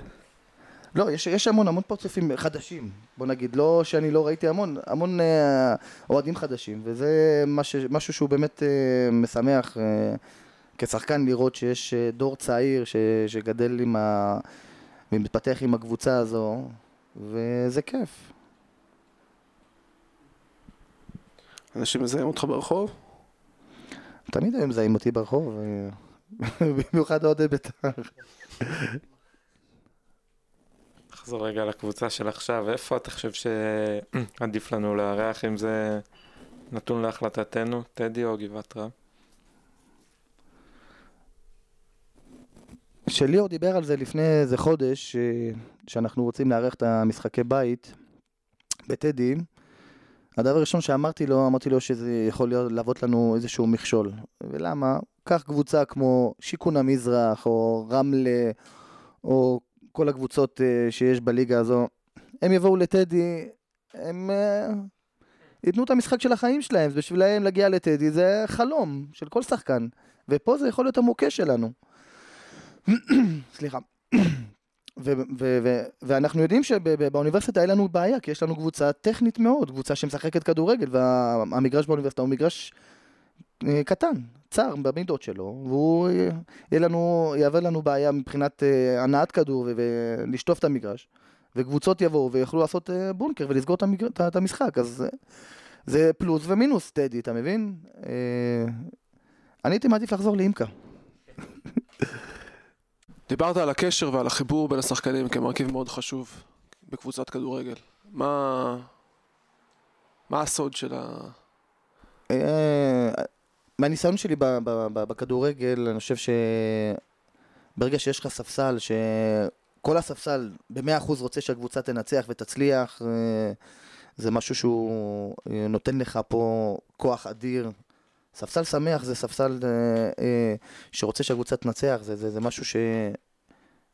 לא, יש, יש המון, המון פרצופים חדשים, בוא נגיד, לא שאני לא ראיתי המון, המון אה, אוהדים חדשים, וזה מש, משהו שהוא באמת אה, משמח אה, כשחקן לראות שיש אה, דור צעיר ש, שגדל עם ה... ומתפתח עם הקבוצה הזו, וזה כיף. אנשים מזהים אותך ברחוב? תמיד היו מזהים אותי ברחוב, אה, במיוחד אוהדי בית"ר. נחזור רגע לקבוצה של עכשיו, איפה אתה חושב שעדיף לנו לארח, אם זה נתון להחלטתנו, טדי או גבעת רם? שליאור דיבר על זה לפני איזה חודש, אה, שאנחנו רוצים לארח את המשחקי בית בטדי. הדבר הראשון שאמרתי לו, אמרתי לו שזה יכול להיות, להוות לנו איזשהו מכשול. ולמה? קח קבוצה כמו שיכון המזרח, או רמלה, או כל הקבוצות אה, שיש בליגה הזו. הם יבואו לטדי, הם אה, ייתנו את המשחק של החיים שלהם, בשבילם להגיע לטדי זה חלום של כל שחקן. ופה זה יכול להיות המוקש שלנו. סליחה. ו- ו- ו- ואנחנו יודעים שבאוניברסיטה אין לנו בעיה, כי יש לנו קבוצה טכנית מאוד, קבוצה שמשחקת כדורגל, והמגרש באוניברסיטה הוא מגרש אה, קטן, צר במידות שלו, והוא יהיה לנו, יהווה לנו בעיה מבחינת אה, הנעת כדור ולשטוף את המגרש, וקבוצות יבואו ויוכלו לעשות אה, בונקר ולסגור את, המשחק, אז זה פלוס ומינוס טדי, אתה מבין? אני הייתי מעדיף לחזור לאימקה. דיברת על הקשר ועל החיבור בין השחקנים כמרכיב מאוד חשוב בקבוצת כדורגל. מה... מה הסוד של ה... אה, מהניסיון שלי בכדורגל, אני חושב שברגע שיש לך ספסל, שכל הספסל במאה אחוז רוצה שהקבוצה תנצח ותצליח, אה, זה משהו שהוא אה, נותן לך פה כוח אדיר. ספסל שמח זה ספסל שרוצה שהקבוצה תנצח, זה, זה, זה משהו ש...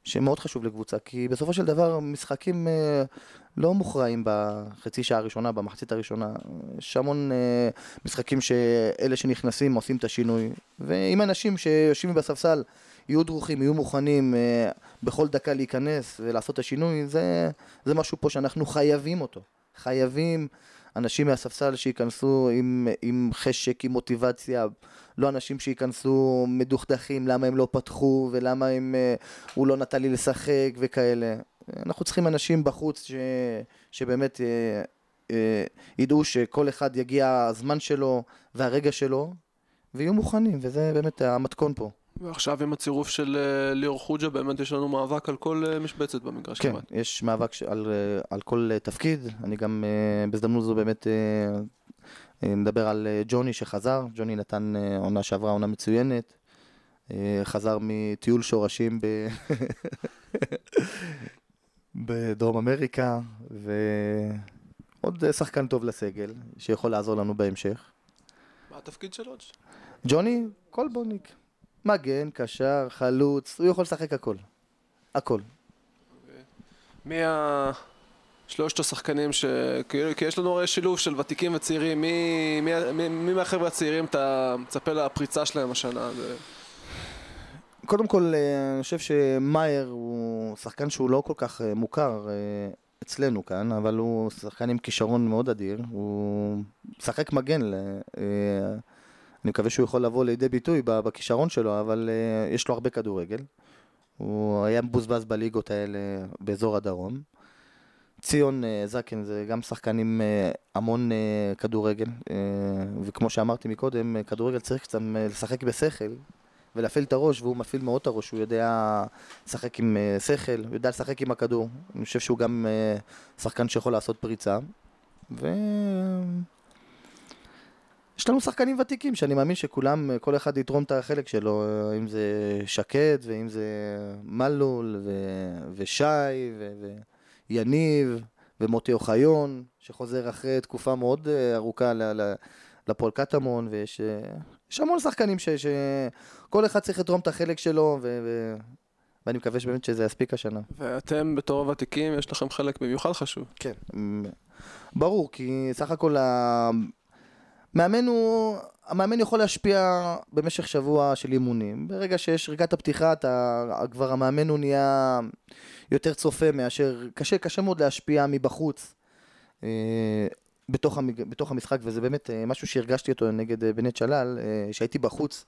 שמאוד חשוב לקבוצה, כי בסופו של דבר משחקים אה, לא מוכרעים בחצי שעה הראשונה, במחצית הראשונה. יש המון אה, משחקים שאלה שנכנסים עושים את השינוי, ואם אנשים שיושבים בספסל יהיו דרוכים, יהיו מוכנים אה, בכל דקה להיכנס ולעשות את השינוי, זה, זה משהו פה שאנחנו חייבים אותו. חייבים אנשים מהספסל שייכנסו עם, עם חשק, עם מוטיבציה, לא אנשים שייכנסו מדוכדכים, למה הם לא פתחו ולמה הם, אה, הוא לא נתן לי לשחק וכאלה. אנחנו צריכים אנשים בחוץ ש, שבאמת אה, אה, ידעו שכל אחד יגיע הזמן שלו והרגע שלו ויהיו מוכנים, וזה באמת המתכון פה. ועכשיו עם הצירוף של uh, ליאור חוג'ה, באמת יש לנו מאבק על כל uh, משבצת במגרש כן, כמעט. כן, יש מאבק על, uh, על כל תפקיד. אני גם בהזדמנות זו באמת מדבר על ג'וני שחזר. ג'וני נתן עונה שעברה עונה מצוינת. חזר מטיול שורשים ב... בדרום אמריקה, ועוד שחקן טוב לסגל, שיכול לעזור לנו בהמשך. מה התפקיד שלו? ג'וני קולבוניק. מגן, קשר, חלוץ, הוא יכול לשחק הכל. הכל. מי שלושת השחקנים ש... כי יש לנו הרי שילוב של ותיקים וצעירים, מי, מי, מי, מי מהחבר'ה הצעירים אתה מצפה לפריצה שלהם השנה? זה... קודם כל, אה, אני חושב שמאייר הוא שחקן שהוא לא כל כך אה, מוכר אה, אצלנו כאן, אבל הוא שחקן עם כישרון מאוד אדיר. הוא משחק מגן. אני מקווה שהוא יכול לבוא לידי ביטוי בכישרון שלו, אבל uh, יש לו הרבה כדורגל. הוא היה מבוזבז בליגות האלה באזור הדרום. ציון uh, זקן זה גם שחקן עם uh, המון כדורגל, וכמו שאמרתי מקודם, כדורגל צריך קצת לשחק בשכל ולהפעיל את הראש, והוא מפעיל מאוד את הראש, הוא יודע לשחק עם שכל, הוא יודע לשחק עם הכדור. אני חושב שהוא גם שחקן שיכול לעשות פריצה. ו... יש לנו שחקנים ותיקים שאני מאמין שכולם, כל אחד יתרום את החלק שלו, אם זה שקד ואם זה מלול ו- ושי ו- ויניב ומוטי אוחיון, שחוזר אחרי תקופה מאוד אה, ארוכה לפועל קטמון, ויש יש המון שחקנים ש- שכל אחד צריך לתרום את החלק שלו, ו- ו- ואני מקווה שבאמת שזה יספיק השנה. ואתם בתור הוותיקים, יש לכם חלק במיוחד חשוב. כן, ברור, כי סך הכל מאמן הוא, המאמן יכול להשפיע במשך שבוע של אימונים. ברגע שיש רגעת הפתיחה, אתה, כבר המאמן הוא נהיה יותר צופה מאשר, קשה, קשה מאוד להשפיע מבחוץ אה, בתוך, המג, בתוך המשחק, וזה באמת אה, משהו שהרגשתי אותו נגד אה, בנט שלל, אה, שהייתי בחוץ.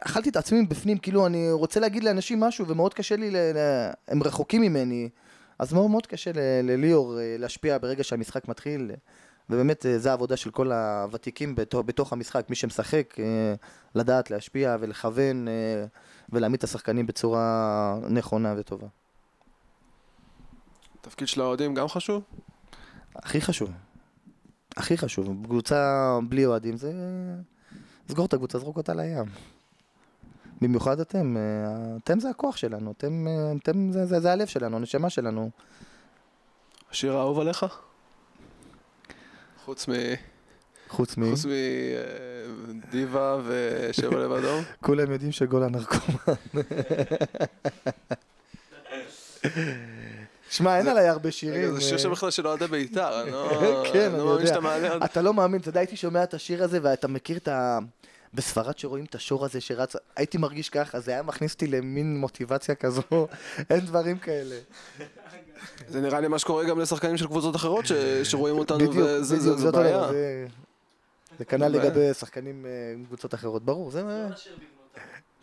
אכלתי את עצמי בפנים, כאילו אני רוצה להגיד לאנשים משהו ומאוד קשה לי, ל, הם רחוקים ממני, אז מאוד מאוד קשה לליאור להשפיע ברגע שהמשחק מתחיל. ובאמת אה, זה העבודה של כל הוותיקים בתוך, בתוך המשחק, מי שמשחק, אה, לדעת להשפיע ולכוון אה, ולהעמיד את השחקנים בצורה נכונה וטובה. תפקיד של האוהדים גם חשוב? הכי חשוב. הכי חשוב. קבוצה בלי אוהדים זה... סגור את הקבוצה, זרוק אותה לים. במיוחד אתם, אתם זה הכוח שלנו, אתם, אתם זה, זה, זה הלב שלנו, הנשמה שלנו. השיר האהוב עליך? חוץ מ... חוץ מ... חוץ מדיבה ושבע לב אדום? כולם יודעים שגולה נרקומן. שמע, אין עליי הרבה שירים. זה שיר אה, שבכלל של אוהדי בית"ר, אני לא כן, לא מאמין. שאתה מעלה. אתה לא מאמין, אתה יודע, הייתי שומע את השיר הזה ואתה מכיר את ה... בספרד שרואים את השור הזה שרץ, הייתי מרגיש ככה, זה היה מכניס אותי למין מוטיבציה כזו, אין דברים כאלה. זה נראה לי מה שקורה גם לשחקנים של קבוצות אחרות ש- שרואים אותנו, בדיוק, וזה זה- בדיוק, זה זאת בעיה. זה- זה כנ"ל זה. לגבי שחקנים אה, מקבוצות אחרות, ברור, זה...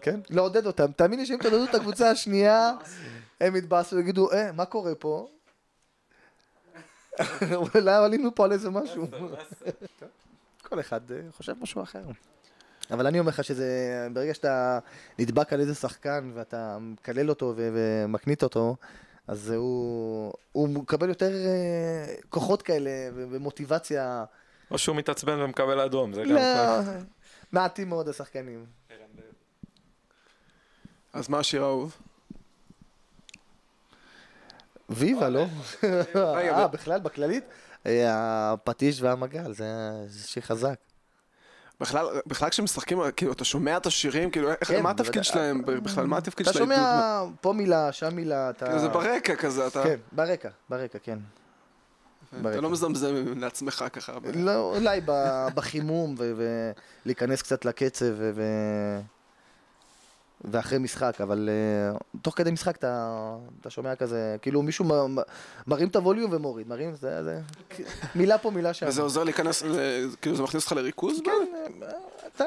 כן, לעודד אותם. תאמין לי שאם תעודדו את הקבוצה השנייה, הם יתבאסו ויגידו, אה, מה קורה פה? אולי עלינו פה על איזה משהו. כל אחד אה, חושב משהו אחר. אבל אני אומר לך שזה, ברגע שאתה נדבק על איזה שחקן ואתה מקלל אותו ו- ומקנית אותו, אז הוא, הוא מקבל יותר אה, כוחות כאלה ו- ומוטיבציה. או שהוא מתעצבן ומקבל אדום, זה גם... לא, מעטים מאוד השחקנים. אז מה השיר האהוב? ויבה, לא? אה, ב- בכלל, בכללית? אה, הפטיש והמגל, זה זה שיר חזק. בכלל, בכלל כשמשחקים, כאילו, אתה שומע את השירים, כאילו, איך- כן, מה התפקיד. שלהם בכלל? מה התפקיד אתה של העידוד? שומע פה מילה, שם מילה, אתה... כאילו, זה ברקע כזה, אתה כן, ברקע, ברקע, כן. אתה ברקע. לא מזמזם לעצמך ככה. לא, אולי בחימום ולהיכנס קצת לקצב ו- ואחרי משחק, אבל אה, תוך כדי משחק אתה, אתה שומע כזה, כאילו מישהו מ- מ- מרים את הווליום ומוריד, מרים, זה, זה, מילה פה מילה שם. וזה עוזר להיכנס, כאילו, זה מכניס אותך לריכוז? כן, אה, אתה,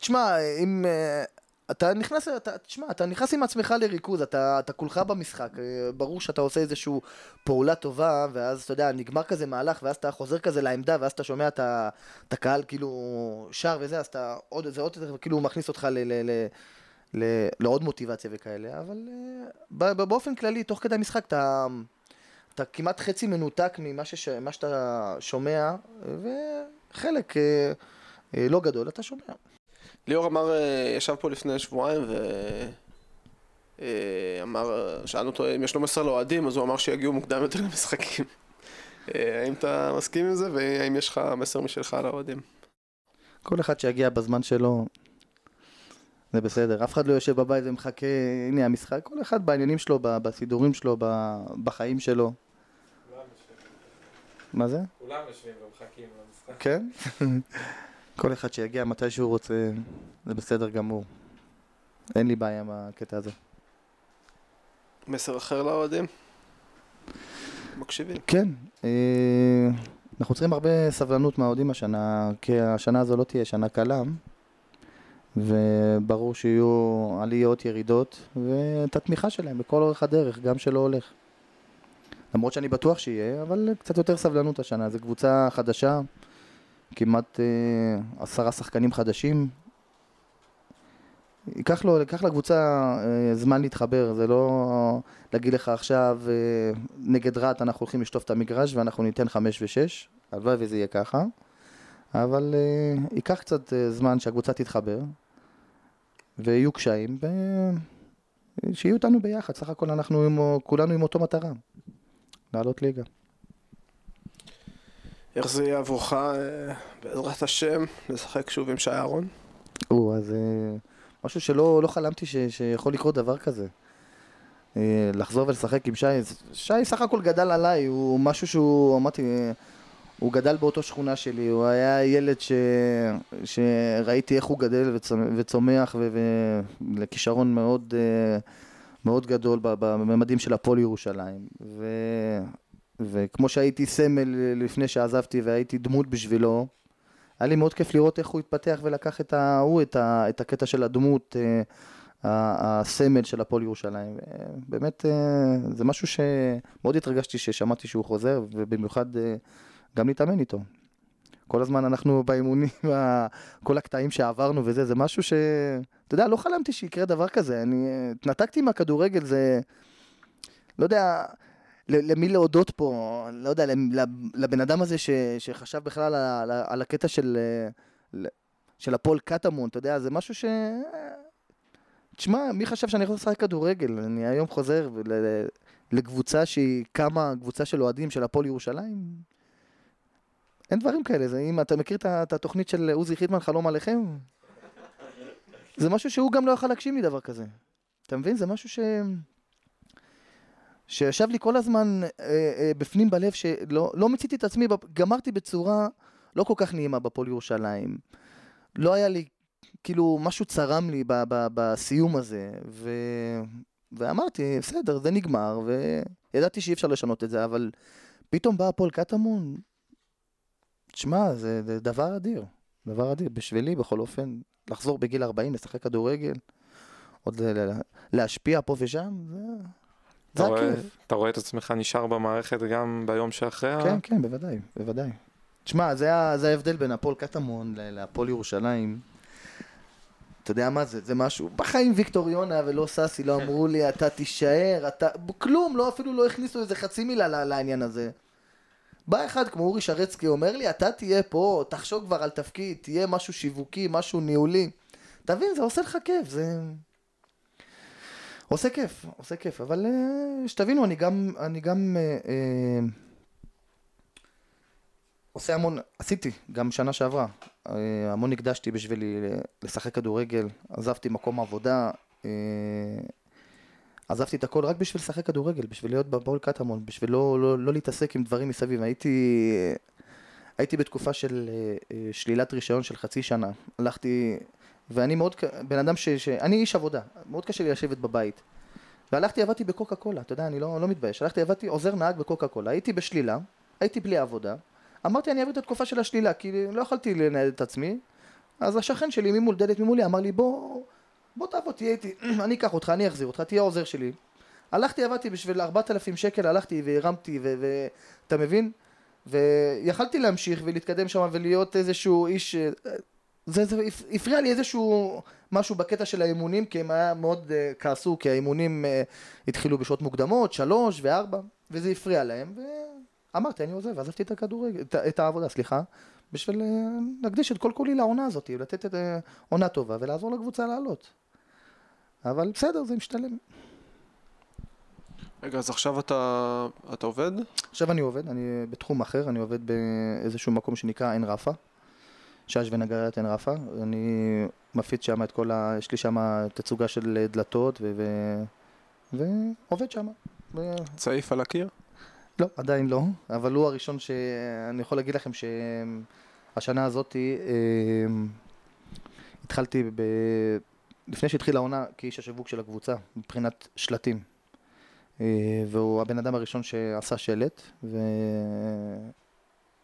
תשמע, אם אה, אתה נכנס, אתה, תשמע, אתה נכנס עם עצמך לריכוז, אתה, אתה כולך במשחק, ברור שאתה עושה איזושהי פעולה טובה, ואז אתה יודע, נגמר כזה מהלך, ואז אתה חוזר כזה לעמדה, ואז אתה שומע את, הקהל כאילו שר וזה, אז אתה עוד, זה עוד יותר כאילו מכניס אותך. ל, ל ל- לעוד מוטיבציה וכאלה, אבל אה, באופן כללי, תוך כדי המשחק אתה, אתה כמעט חצי מנותק ממה שש, שאתה שומע, וחלק אה, אה, לא גדול אתה שומע. ליאור אמר, ישב פה לפני שבועיים ואמר, שאלנו אותו אם יש לו מסר לאוהדים, אז הוא אמר שיגיעו מוקדם יותר למשחקים. האם אתה מסכים עם זה, והאם יש לך מסר משלך לאוהדים? כל אחד שיגיע בזמן שלו, זה בסדר. אף אחד לא יושב בבית ומחכה, הנה המשחק, כל אחד בעניינים שלו, בסידורים שלו, בחיים שלו. מה זה? כולם יושבים ומחכים למשחק. כן? כל אחד שיגיע מתי שהוא רוצה, זה בסדר גמור. אין לי בעיה עם הקטע הזה. מסר אחר לאוהדים? מקשיבים. כן, אה, אנחנו צריכים הרבה סבלנות מהאוהדים השנה, כי השנה הזו לא תהיה שנה קלה, וברור שיהיו עליות, ירידות, ואת התמיכה שלהם בכל אורך הדרך, גם שלא הולך. למרות שאני בטוח שיהיה, אבל קצת יותר סבלנות השנה. זו קבוצה חדשה, כמעט אה, עשרה שחקנים חדשים. ייקח, לו, ייקח לקבוצה אה, זמן להתחבר, זה לא להגיד לך עכשיו אה, נגד רהט אנחנו הולכים לשטוף את המגרש ואנחנו ניתן חמש ושש, הלוואי וזה יהיה ככה, אבל אה, ייקח קצת אה, זמן שהקבוצה תתחבר ויהיו קשיים ושיהיו איתנו ביחד, סך הכל אנחנו עם, כולנו עם אותו מטרה, לעלות ליגה. איך זה יהיה עבורך, אה, בעזרת השם, לשחק שוב עם שי אהרון? או, אז אה, משהו שלא לא חלמתי ש, שיכול לקרות דבר כזה. אה, לחזור ולשחק עם שי, שי סך הכל גדל עליי, הוא משהו שהוא, אמרתי, הוא גדל באותו שכונה שלי, הוא היה ילד ש, שראיתי איך הוא גדל וצומח, וצומח ו, ולכישרון מאוד, אה, מאוד גדול בממדים של הפועל ירושלים. ו, וכמו שהייתי סמל לפני שעזבתי והייתי דמות בשבילו, היה לי מאוד כיף לראות איך הוא התפתח ולקח את ה... הוא את, ה, את הקטע של הדמות, אה, הסמל של הפועל ירושלים. אה, באמת, זה משהו שמאוד התרגשתי ששמעתי שהוא חוזר, ובמיוחד גם להתאמן איתו. כל הזמן אנחנו באימונים, כל הקטעים שעברנו וזה, זה משהו ש... אתה יודע, לא חלמתי שיקרה דבר כזה. אני אה, התנתקתי מהכדורגל, זה... לא יודע למי להודות פה, לא יודע, לבן אדם הזה ש... שחשב בכלל על, על הקטע של, אה, של הפועל קטמון, אתה יודע, זה משהו ש... תשמע, מי חשב שאני יכול לשחק כדורגל? אני היום חוזר ל- ל- לקבוצה שהיא קמה, קבוצה של אוהדים של הפועל ירושלים. אין דברים כאלה, זה אם אתה מכיר את התוכנית של עוזי חיטמן, חלום עליכם? זה משהו שהוא גם לא יכול להגשים לי דבר כזה. אתה מבין? זה משהו ש... שישב לי כל הזמן אה, אה, בפנים בלב, שלא לא מיציתי את עצמי, גמרתי בצורה לא כל כך נעימה בפועל ירושלים. לא היה לי, כאילו, משהו צרם לי ב, ב, בסיום הזה, ו... ואמרתי, בסדר, זה נגמר, וידעתי שאי אפשר לשנות את זה, אבל פתאום בא הפועל קטמון, תשמע, זה, זה דבר אדיר, דבר אדיר, בשבילי בכל אופן, לחזור בגיל 40, לשחק כדורגל, עוד ל- ל- להשפיע פה ושם, זה, אתה זה רואה- הכיף. אתה רואה את עצמך נשאר במערכת גם ביום שאחרי? כן, כן, בוודאי, בוודאי. תשמע, זה, זה ההבדל בין הפועל קטמון להפועל ירושלים. אתה יודע מה זה? זה משהו, בחיים ויקטור יונה ולא סאסי לא אמרו לי, אתה תישאר, אתה... כלום, לא, אפילו לא הכניסו איזה חצי מילה לעניין הזה. בא אחד כמו אורי שרצקי, אומר לי, אתה תהיה פה, תחשוב כבר על תפקיד, תהיה משהו שיווקי, משהו ניהולי. תבין, זה עושה לך כיף, זה... עושה כיף, עושה כיף, אבל אה, שתבינו, אני גם, אני גם אה, אה, עושה המון, עשיתי, גם שנה שעברה, אה, המון הקדשתי בשביל לשחק כדורגל, עזבתי מקום עבודה, אה, עזבתי את הכל רק בשביל לשחק כדורגל, בשביל להיות בפועל קטמון, בשביל לא, לא, לא להתעסק עם דברים מסביב. הייתי, הייתי בתקופה של אה, אה, שלילת רישיון של חצי שנה. הלכתי, ואני מאוד, בן אדם ש... ש אני איש עבודה, מאוד קשה לי לשבת בבית. והלכתי, עבדתי בקוקה קולה, אתה יודע, אני לא, לא מתבייש. הלכתי, עבדתי עוזר נהג בקוקה קולה, הייתי בשלילה, הייתי בלי עבודה. אמרתי, אני אעביר את התקופה של השלילה, כי לא יכולתי לנהל את עצמי. אז השכן שלי ממול, דלת ממולי, אמר לי, בוא, בוא תעבוד, תהיה איתי, אני אקח אותך, אני אחזיר אותך, תהיה העוזר שלי. הלכתי, עבדתי בשביל 4,000 שקל, הלכתי והרמתי, ואתה מבין? ויכלתי להמשיך ולהתקדם שם ולהיות איזשהו איש... אה, זה, זה הפ- הפריע לי איזשהו משהו בקטע של האימונים, כי הם היה מאוד uh, כעסו, כי האימונים uh, התחילו בשעות מוקדמות, שלוש וארבע, וזה הפריע להם, ואמרתי, אני עוזב, עזבתי את הכדורגל, את, את העבודה, סליחה, בשביל uh, להקדיש את כל כולי לעונה הזאת, לתת את uh, עונה טובה ולעזור לקבוצה לעלות. אבל בסדר, זה משתלם. רגע, אז עכשיו אתה, אתה עובד? עכשיו אני עובד, אני בתחום אחר, אני עובד באיזשהו מקום שנקרא עין רפה, שש ונגריית עין רפה, אני מפיץ שם את כל ה... יש לי שם תצוגה של דלתות ו... ו... ועובד שם. ו... צעיף על הקיר? לא, עדיין לא, אבל הוא הראשון שאני יכול להגיד לכם שהשנה הזאת אה, התחלתי ב... לפני שהתחילה העונה כאיש השיווק של הקבוצה, מבחינת שלטים. אה, והוא הבן אדם הראשון שעשה שלט, ו...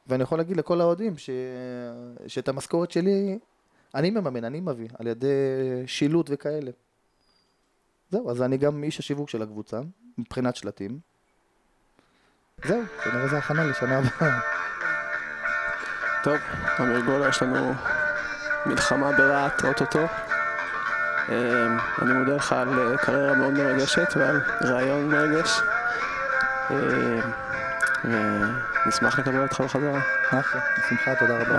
ואני יכול להגיד לכל האוהדים ש... שאת המשכורת שלי אני מממן, אני מביא, על ידי שילוט וכאלה. זהו, אז אני גם איש השיווק של הקבוצה, מבחינת שלטים. זהו, כנראה זה הכנה לשנה הבאה. טוב, אמיר גולה, יש לנו מלחמה ברהט אוטוטו. אמ, אני מודה לך על אה, קריירה מאוד מרגשת ועל רעיון מרגש. אמ, ונשמח לקבל אותך בחזרה. אחלה, בשמחה, תודה רבה.